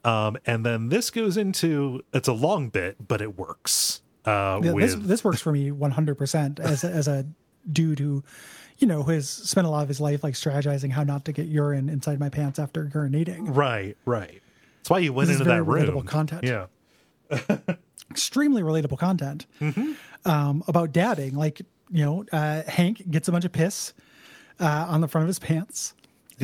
um and then this goes into it's a long bit but it works uh Yeah, with this this works for me 100 percent as a, as a dude who, you know, has spent a lot of his life like strategizing how not to get urine inside my pants after urinating. Right, right. That's why you went This is into that room. relatable content. Yeah. [LAUGHS] Extremely relatable content um, about dabbing. Like, you know, uh, Hank gets a bunch of piss uh, on the front of his pants.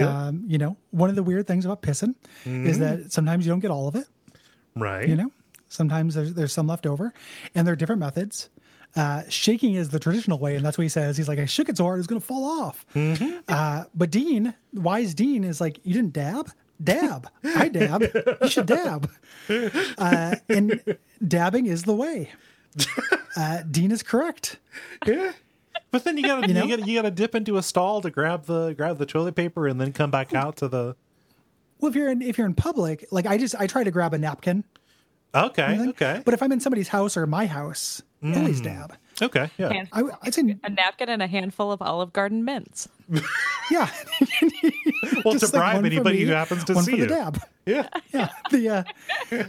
Um, you know, one of the weird things about pissing is that sometimes you don't get all of it. Right. you know sometimes there's there's some left over and there are different methods. Uh, shaking is the traditional way and that's what he says. He's like i shook it so hard it's going to fall off. Uh, but dean wise dean is like you didn't dab? Dab. I dab. You should dab. [LAUGHS] Uh, and dabbing is the way. Uh, dean is correct. Yeah. But then you gotta you, know? gotta you gotta dip into a stall to grab the grab the toilet paper and then come back out to the well if you're in if you're in public like i just i try to grab a napkin Okay. Okay. but if i'm in somebody's house or my house always mm. dab Okay. Yeah. Hand- I, i'd say a napkin and a handful of Olive Garden mints. [LAUGHS] yeah [LAUGHS] Well, to like bribe anybody me, who happens to one see for the you. dab. Yeah. [LAUGHS] Yeah, the uh,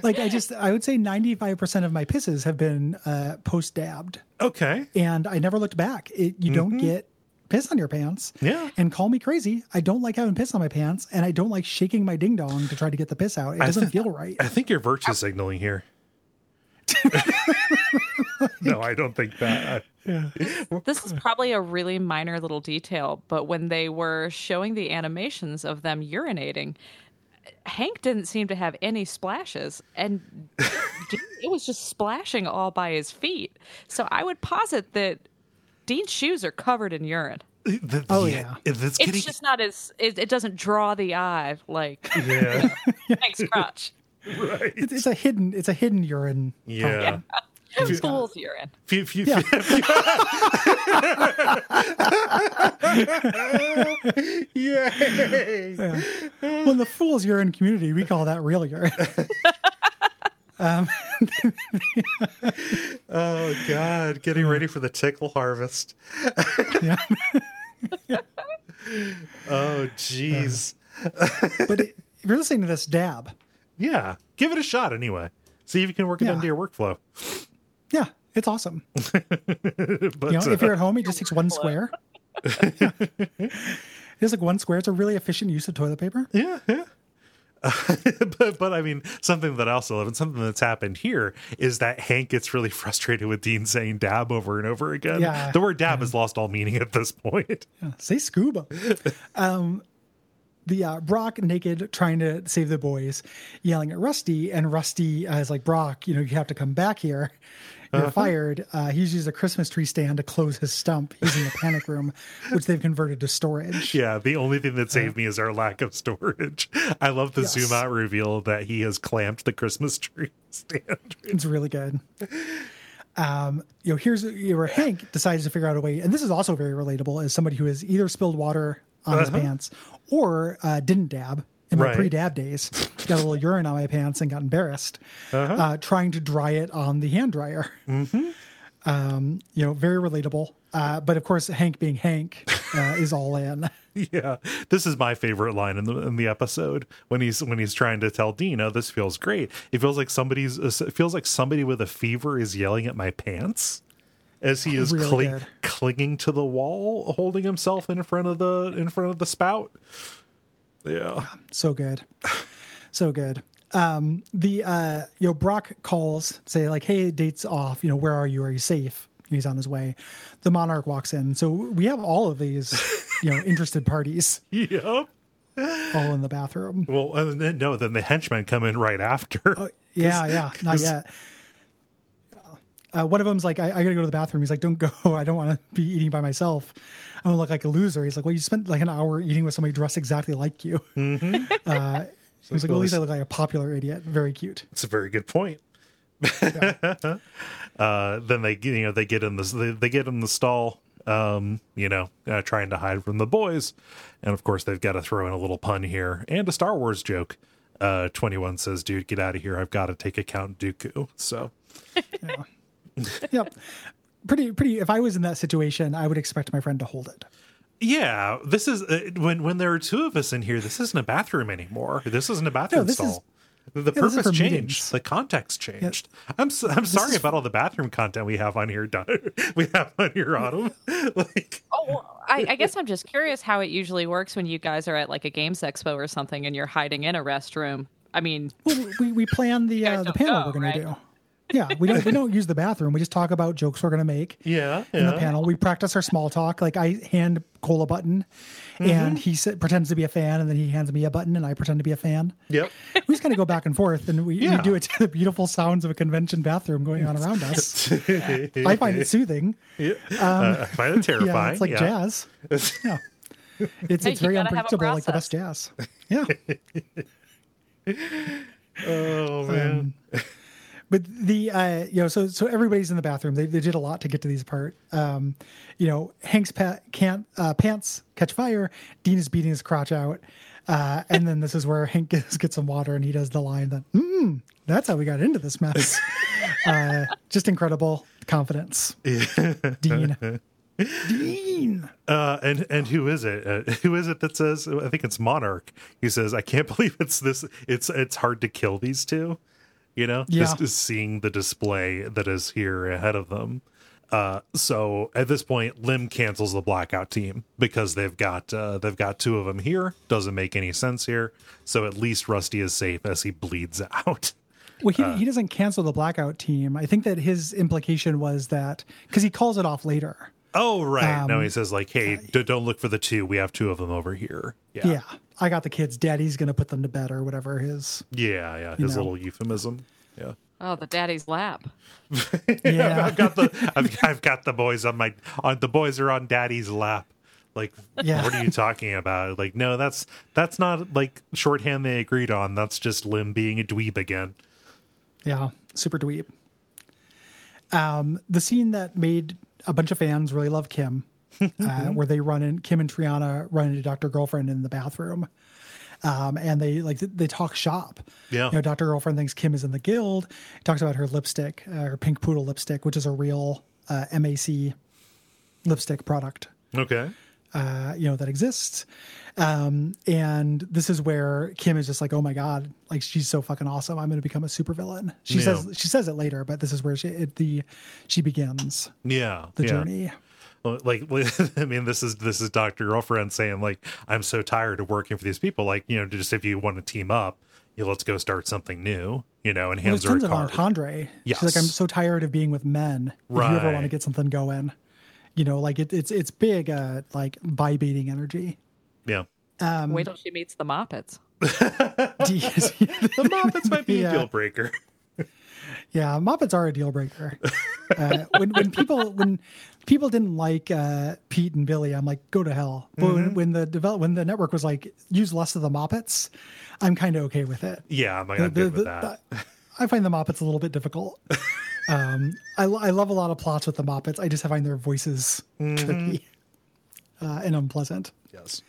like I just I would say ninety five percent of my pisses have been uh, post dabbed, Okay. and I never looked back. It, you don't get piss on your pants. Yeah. and call me crazy. I don't like having piss on my pants, and I don't like shaking my ding dong to try to get the piss out. It doesn't thi- feel right. I think you're virtue signaling here. [LAUGHS] no, I don't think that. This is probably a really minor little detail, but when they were showing the animations of them urinating, Hank didn't seem to have any splashes, and it was just splashing all by his feet. So I would posit that Dean's shoes are covered in urine. The- Oh, yeah. It's It's getting, just not as it, it doesn't draw the eye like [LAUGHS] yeah. [LAUGHS] Hank's crotch. right. It's, it's a hidden it's a hidden urine. Yeah. Fool's urine. Few, few, Yeah. Yay. [LAUGHS] Well, in the fool's urine community, we call that real [LAUGHS] urine. Um, oh God, getting ready for the tickle harvest. yeah. [LAUGHS] Oh jeez. Uh, but it, if you're listening to this dab, Yeah. Give it a shot anyway. See if you can work it Yeah. into your workflow. Yeah, it's awesome. [LAUGHS] But You know, if uh, you're at home, it just takes one square. [LAUGHS] [LAUGHS] Yeah. It's like one square. It's a really efficient use of toilet paper. Yeah, yeah. but but I mean, something that I also love and something that's happened here is that Hank gets really frustrated with Dean saying dab over and over again. Yeah. The word dab has lost all meaning at this point. Yeah, say scuba. um, the uh, Brock naked trying to save the boys, yelling at Rusty, and Rusty uh, is like, Brock, you know, you have to come back here. You're fired. Uh, he's used a Christmas tree stand to close his stump using the panic room, [LAUGHS] which they've converted to storage. Yeah, the only thing that saved me is our lack of storage. [LAUGHS] I love the Yes. zoom out reveal that he has clamped the Christmas tree [LAUGHS] stand. It's really good. Um, you know, here's you know, where Hank decides to figure out a way, and this is also very relatable as somebody who has either spilled water on his pants or uh, didn't dab in my Right. pre-dab days. [LAUGHS] Got a little urine on my pants and got embarrassed. uh trying to dry it on the hand dryer. [LAUGHS] Um, you know, very relatable. Uh, but of course, Hank being Hank uh, is all in. [LAUGHS] Yeah, this is my favorite line in the in the episode when he's when he's trying to tell Dean, "Oh, this feels great." It feels like somebody's it feels like somebody with a fever is yelling at my pants as he is Really cling, clinging to the wall, holding himself in front of the in front of the spout. Yeah, so good. So good. Um the uh you know brock calls say like hey date's off. You know where are you? Are you safe? He's on his way. The monarch walks in. So we have all of these you know interested parties. [LAUGHS] Yep. all in the bathroom. Well, and then, no, then the henchmen come in right after. yeah yeah. Not [LAUGHS] yet uh, one of them's like I, I gotta go to the bathroom. He's like don't go. [LAUGHS] I don't want to be eating by myself. I'm gonna look like a loser. He's like well you spent like an hour eating with somebody dressed exactly like you. [LAUGHS] Uh He's like, well, at least I look like a popular idiot. Very cute. It's a very good point. [LAUGHS] uh, then they you know they get in this they, they get in the stall um you know uh, trying to hide from the boys. And of course they've got to throw in a little pun here and a star wars joke. Uh 21 says dude get out of here. I've got to take a count dooku. So [LAUGHS] Yep. Pretty, pretty. If I was in that situation, I would expect my friend to hold it. yeah this is uh, when when there are two of us in here this isn't a bathroom anymore this isn't a bathroom this stall is The this purpose for changed. meetings. The context changed. I'm so, I'm sorry is- about all the bathroom content we have on here. Don- [LAUGHS] we have on here, [LAUGHS] Autumn. like, Oh, well, I, I guess I'm just curious how it usually works when you guys are at like a games expo or something and you're hiding in a restroom. I mean, Well, we we plan the uh, the panel know, we're going right? to do. Yeah, we don't we don't use the bathroom. We just talk about jokes we're going to make [LAUGHS] yeah, in the panel. We practice our small talk. Like I hand Cole a button, Mm-hmm. and he sa- pretends to be a fan, and then he hands me a button, and I pretend to be a fan. Yep. We just kind of go back and forth, and we, Yeah. we do it to the beautiful sounds of a convention bathroom going on around us. I find it soothing. Yeah. uh, I find it terrifying. [LAUGHS] Yeah, it's like yeah. jazz. Yeah, it's Hey, it's very gotta have a unpredictable, like the best jazz. Yeah. [LAUGHS] Oh man. But the uh you know so so everybody's in the bathroom they, they did a lot to get to these part um you know hank's pa- can't uh, pants catch fire dean is beating his crotch out uh and then this is where hank gets, gets some water and he does the line that mm, that's how we got into this mess [LAUGHS] uh just incredible confidence [LAUGHS] dean dean Uh, and and who is it? Uh, [LAUGHS] who is it that says? I think it's Monarch. He says, "I can't believe it's this. It's it's hard to kill these two. You know, Yeah. just, seeing the display that is here ahead of them. Uh, so at this point, Limb cancels the blackout team because they've got uh, they've got two of them here. Doesn't make any sense here. So at least Rusty is safe as he bleeds [LAUGHS] out. well he, he doesn't cancel the blackout team i think that his implication was that because he calls it off later Oh right. no, Um, he says like, "Hey, d- don't look for the two. We have two of them over here." Yeah, yeah i got the kids daddy's gonna put them to bed or whatever his yeah, yeah. His know. little euphemism. Yeah. oh, the daddy's lap. [LAUGHS] yeah I've got the I've, I've got the boys on my on the boys are on daddy's lap. Like Yeah. what are you talking about? Like no, that's that's not like shorthand they agreed on. That's just Limb being a dweeb again. Yeah, super dweeb. Um, the scene that made a bunch of fans really love Kim, uh, where they run in, Kim and Triana run into Dr. Girlfriend in the bathroom. Um, and they like they talk shop. Yeah. You know, Dr. Girlfriend thinks Kim is in the guild. He Talks about her lipstick, uh, her pink poodle lipstick, which is a real uh, MAC lipstick product Okay. uh, you know, that exists. Um, and this is where Kim is just like, oh my god, like she's so fucking awesome. I'm going to become a supervillain. She Yeah. says she says it later, but this is where she it, the she begins Yeah. the yeah. journey. Well, Like [LAUGHS] I mean, this is this is Doctor Girlfriend saying like, I'm so tired of working for these people. Like you know, just if you want to team up, you know, let's go start something new. You know, and Well, hands there's her a tons of card. entendre. She's like, I'm so tired of being with men. If you ever want to get something going, you know, like it, it's it's big, uh, like bi baiting energy. Yeah. Um, Wait till she meets the Moppets. [LAUGHS] [LAUGHS] D- The Muppets might be Yeah. a deal breaker. Yeah, Muppets are a deal breaker. Uh, when when people when people didn't like uh, Pete and Billy, I'm like, go to hell. But Mm-hmm. when, when the develop when the network was like, use less of the Muppets, I'm kind of okay with it. Yeah, I'm, like, The- I'm good the- with the- that. I find the Muppets a little bit difficult. [LAUGHS] um, I I love a lot of plots with the Muppets. I just find their voices Mm-hmm. tricky uh, and unpleasant. yes.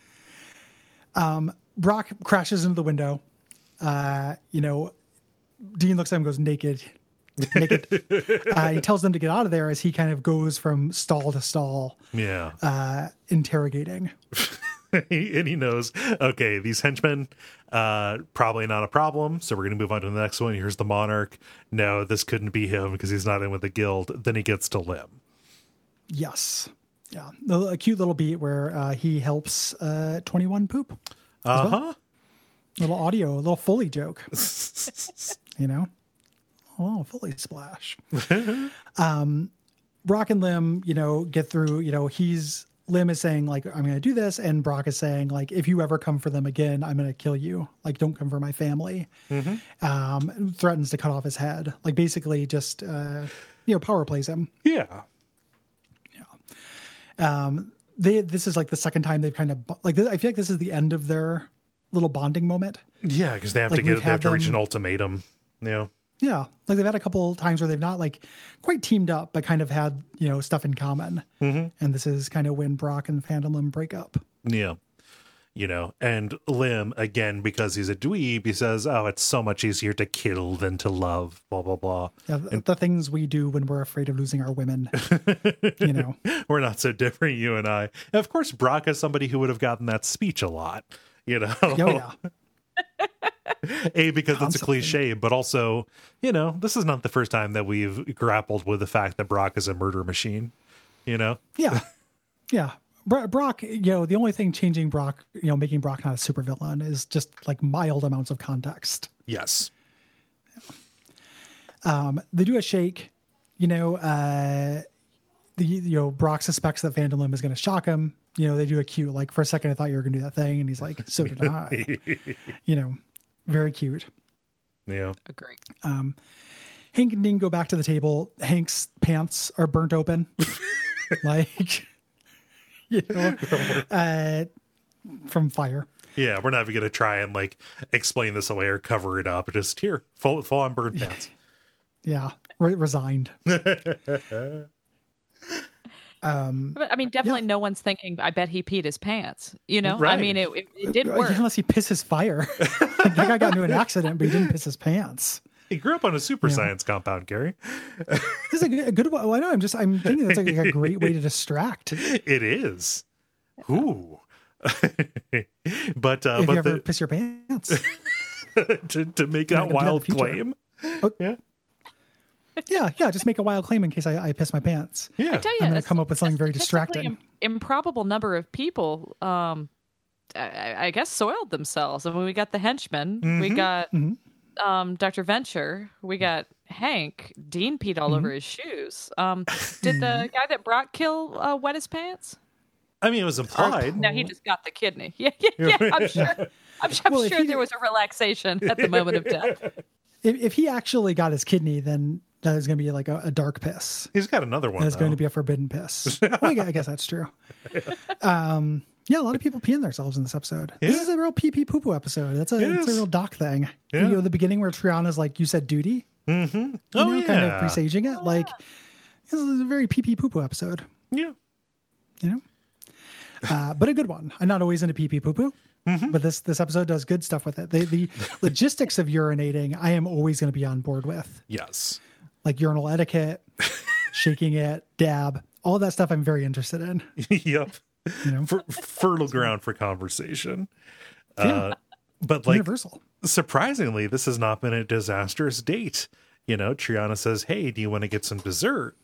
Brock crashes into the window. Uh, you know, Dean looks at him and goes, naked. Naked. uh, he tells them to get out of there as he kind of goes from stall to stall, Yeah. uh, interrogating. [LAUGHS] and he knows okay these henchmen uh probably not a problem so we're gonna move on to the next one here's the monarch no this couldn't be him because he's not in with the guild then he gets to limb Yes. Yeah. A, cute little beat where uh, he helps uh, 21 poop. uh-huh Little audio, a little Foley joke. [LAUGHS] you know? Oh, fully splash. [LAUGHS] um, Brock and Limb, you know, get through, you know, he's, Limb is saying, like, I'm going to do this. And Brock is saying, like, if you ever come for them again, I'm going to kill you. Like, don't come for my family. Um, threatens to cut off his head. Like, basically just, uh, you know, power plays him. yeah yeah. They, this is like the second time they've kind of, like, I feel like this is the end of their little bonding moment. yeah because they have Like, to get they have to reach an ultimatum yeah Yeah, like they've had a couple times where they've not like quite teamed up, but kind of had you know stuff in common. Mm-hmm. And this is kind of when Brock and Phantom Limb break up. yeah you know and limb again because he's a dweeb he says oh it's so much easier to kill than to love blah blah blah Yeah, the, the things we do when we're afraid of losing our women. [LAUGHS] you know, we're not so different you and i and of course brock is somebody who would have gotten that speech a lot you know oh yeah, a because it's a cliche, but also, you know, this is not the first time that we've grappled with the fact that Brock is a murder machine. You know, Yeah, yeah. Bro- Brock, you know, the only thing changing Brock, you know, making Brock not a supervillain is just like mild amounts of context. yes, Um, they do a shake, you know, uh, the you know Brock suspects that Phantom Limb is going to shock him. You know, they do a cute like for a second I thought you were going to do that thing, and he's like, so did I. [LAUGHS] you know, very cute. yeah, Agree. Hank and Dean go back to the table. Hank's pants are burnt open, [LAUGHS] like [LAUGHS] you know, uh, from fire. yeah. We're not even gonna try and like explain this away or cover it up. Just here, full full on burnt pants. Yeah, re- resigned. But, I mean, definitely no one's thinking, I bet he peed his pants. You know? I mean, it, it, it did work. Unless he pisses fire. [LAUGHS] like, that guy got into an accident, but he didn't piss his pants. He grew up on a super science compound, Gary. This is a good, a good one. Well, I know. I'm just. I'm thinking that's like a great way to distract. If [LAUGHS] It is. Ooh. [LAUGHS] but uh, you but ever the, piss your pants, to, to make that gonna do that in the wild future. claim. Oh. Yeah. Yeah, yeah. Just make a wild claim in case I, I piss my pants. Yeah. I tell you, I'm gonna come up with something very statistically distracting. im- improbable number of people, um, I, I guess, soiled themselves. I mean, we got the henchman, Mm-hmm. we got um, Dr. Venture, we got Hank. Dean peed all Mm-hmm. over his shoes. Um, did the [LAUGHS] guy that brought kill uh, wet his pants? I mean, it was implied. No, he just got the kidney. [LAUGHS] Yeah, yeah, yeah. I'm sure. I'm, I'm [LAUGHS] Well, sure he- there was a relaxation at the moment of death. If, if he actually got his kidney, then that is going to be like a, a dark piss. He's got another one. That's going to be a forbidden piss. [LAUGHS] Well, I guess that's true. Um, yeah, a lot of people peeing themselves in this episode. This is a real pee pee poo poo episode. That's a It it's a real doc thing. Yeah. You know, the beginning where Triana's like, "You said duty," Mm-hmm. you Oh know, yeah. kind of presaging it. Like, this is a very pee pee poo poo episode. yeah. You know, uh, but a good one. I'm not always into pee pee poo poo. Mm-hmm. But this this episode does good stuff with it. The the [LAUGHS] logistics of urinating, I am always going to be on board with. Yes. Like urinal etiquette, [LAUGHS] shaking it, dab, all that stuff. I'm very interested in. yep. You know, Fer- fertile ground for conversation. Yeah. Uh, but like universal. surprisingly, this has not been a disastrous date. You know, Triana says, Hey, do you want to get some dessert?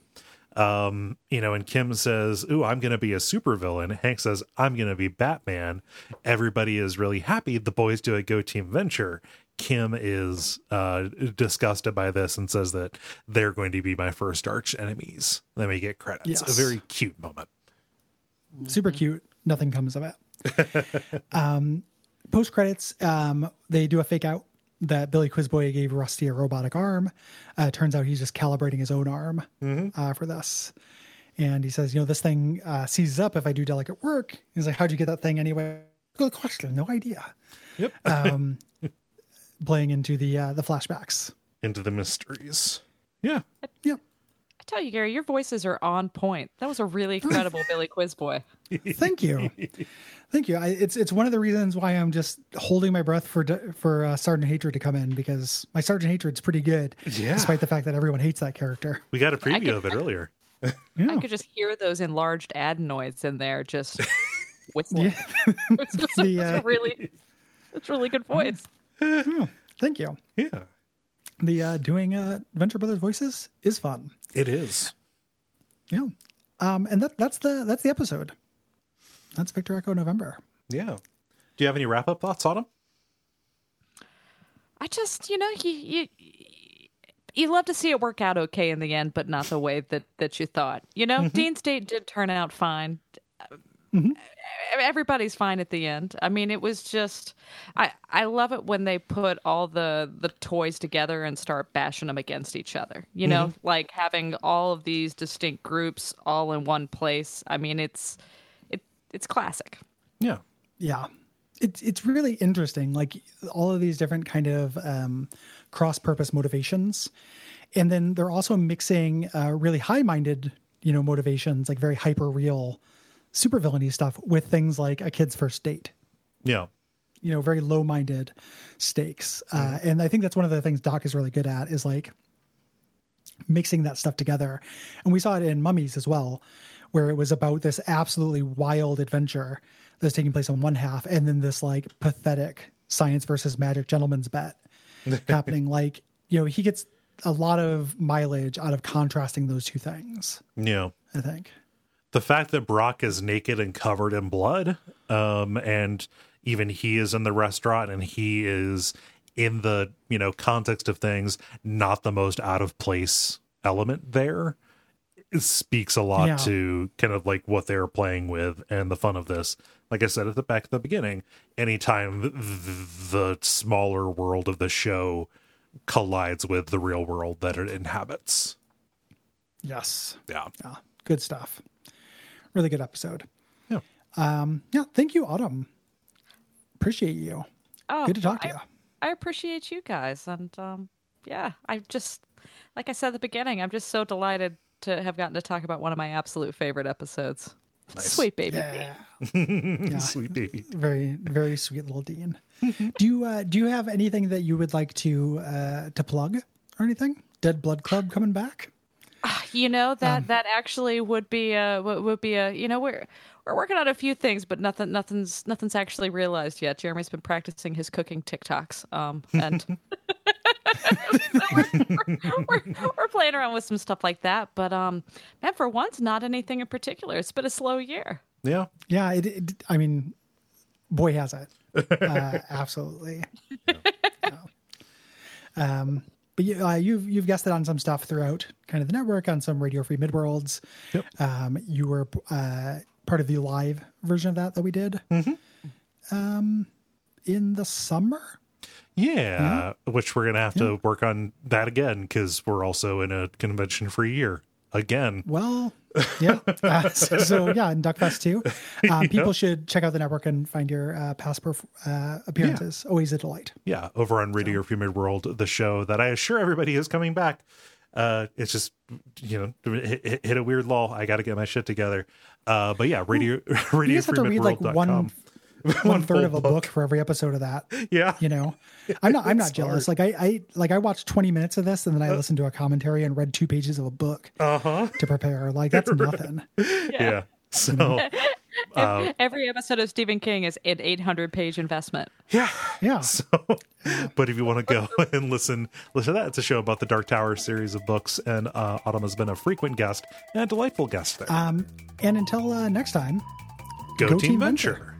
Um, you know, and Kim says, Ooh, I'm gonna be a supervillain. Hank says, I'm gonna be Batman. Everybody is really happy. The boys do a go team venture. Kim is uh disgusted by this and says that they're going to be my first arch enemies. Then we get credits. Yes. A very cute moment. super cute. Nothing comes of it. [LAUGHS] um, Post credits, um, they do a fake out that Billy Quizboy gave Rusty a robotic arm. Uh, turns out he's just calibrating his own arm uh, for this. And he says, you know, this thing uh, seizes up if I do delicate work. He's like, how'd you get that thing anyway? Good question. No idea. Yep. Um, [LAUGHS] playing into the uh, the flashbacks. Into the mysteries. Yeah. yeah. I tell you, Gary, your voices are on point. That was a really credible [LAUGHS] Billy Quizboy. Thank you, thank you. I, it's it's one of the reasons why I'm just holding my breath for for uh, Sergeant Hatred to come in because my Sergeant Hatred's pretty good, Yeah. despite the fact that everyone hates that character. We got a preview could- of it earlier. [LAUGHS] I could just hear those enlarged adenoids in there just [LAUGHS] whistling. yeah. It's just The, it's uh, a really, it's really good voice. Yeah, thank you. Yeah. The uh, doing uh, Venture Brothers voices is fun. It is. Yeah, um, and that that's the that's the episode. That's Victor Echo November. Yeah. Do you have any wrap up thoughts on him? I just, you know, you you you love to see it work out okay in the end, but not the way that that you thought. You know, Dean's date did turn out fine. Mhm. Everybody's fine at the end. I mean, it was just I I love it when they put all the the toys together and start bashing them against each other. You know, like having all of these distinct groups all in one place. I mean, it's it it's classic. Yeah. Yeah. It's it's really interesting, like all of these different kind of um, cross-purpose motivations, and then they're also mixing uh, really high-minded, you know, motivations, like very hyper-real, supervillainy stuff, with things like a kid's first date. Yeah. You know, very low-minded stakes, uh, and I think that's one of the things Doc is really good at is like mixing that stuff together. And we saw it in Mummies as well, where it was about this absolutely wild adventure that's taking place on one half, and then this like pathetic science versus magic gentleman's bet [LAUGHS] happening. Like, you know, he gets a lot of mileage out of contrasting those two things, Yeah. I think. The fact that Brock is naked and covered in blood, um, and even he is in the restaurant and he is in the you know context of things not the most out of place element there it speaks a lot Yeah. to kind of like what they're playing with and the fun of this like i said at the back at the beginning anytime th- th- the smaller world of the show collides with the real world that it inhabits Yes. yeah Yeah. Good stuff. Really good episode. Yeah. Um, yeah. Thank you, Autumn. Appreciate you. Oh, Good to talk to I, you. I appreciate you guys, and um, yeah, I just like I said at the beginning, I'm just so delighted to have gotten to talk about one of my absolute favorite episodes. Sweet baby. [LAUGHS] Yeah. sweet baby Very, very sweet little Dean. [LAUGHS] do you uh, do you have anything that you would like to uh, to plug or anything? Dead Blood Club coming back? [SIGHS] You know that Um, that actually would be a would would be a you know we're we're working on a few things, but nothing nothing's nothing's actually realized yet. Jeremy's been practicing his cooking TikToks, um, and [LAUGHS] [LAUGHS] we're, we're, we're playing around with some stuff like that. But um, man, for once, not anything in particular. It's been a slow year. yeah Yeah. It, it, I mean, boy has it. [LAUGHS] Uh, absolutely. Yeah. Um, but you, uh, you've you've guested on some stuff throughout kind of the network on some Radio Free Midworlds. Yep. Um, you were uh, part of the live version of that that we did um, in the summer. Yeah, which we're gonna have to work on that again because we're also in a convention free year again. Well, yeah. [LAUGHS] Uh, so, so, yeah, in Duckfest too. Um, [LAUGHS] people should check out the network and find your uh, past perf- uh, appearances. Always a delight. Yeah, over on Radio Free Mid World, the show that I assure everybody is coming back. Uh, it's just you know hit, hit- a weird lull. I got to get my shit together. Uh, but yeah, Radio [LAUGHS] You Radio just have to read like one [LAUGHS] one third of a book for every episode of that. Yeah, You know, I'm not. I'm [LAUGHS] not It's jealous. Like I, I, like I watched 20 minutes of this and then I listened to a commentary and read two pages of a book uh huh. to prepare. Like that's [LAUGHS] nothing. Yeah. So uh, Every episode of Stephen King is an 800 page investment. yeah. Yeah. So, but if you want to go and listen, listen to that. It's a show about the Dark Tower series of books, and uh, Autumn has been a frequent guest and a delightful guest there. Um, and until uh, next time, go, go Team Team Venture. Venture.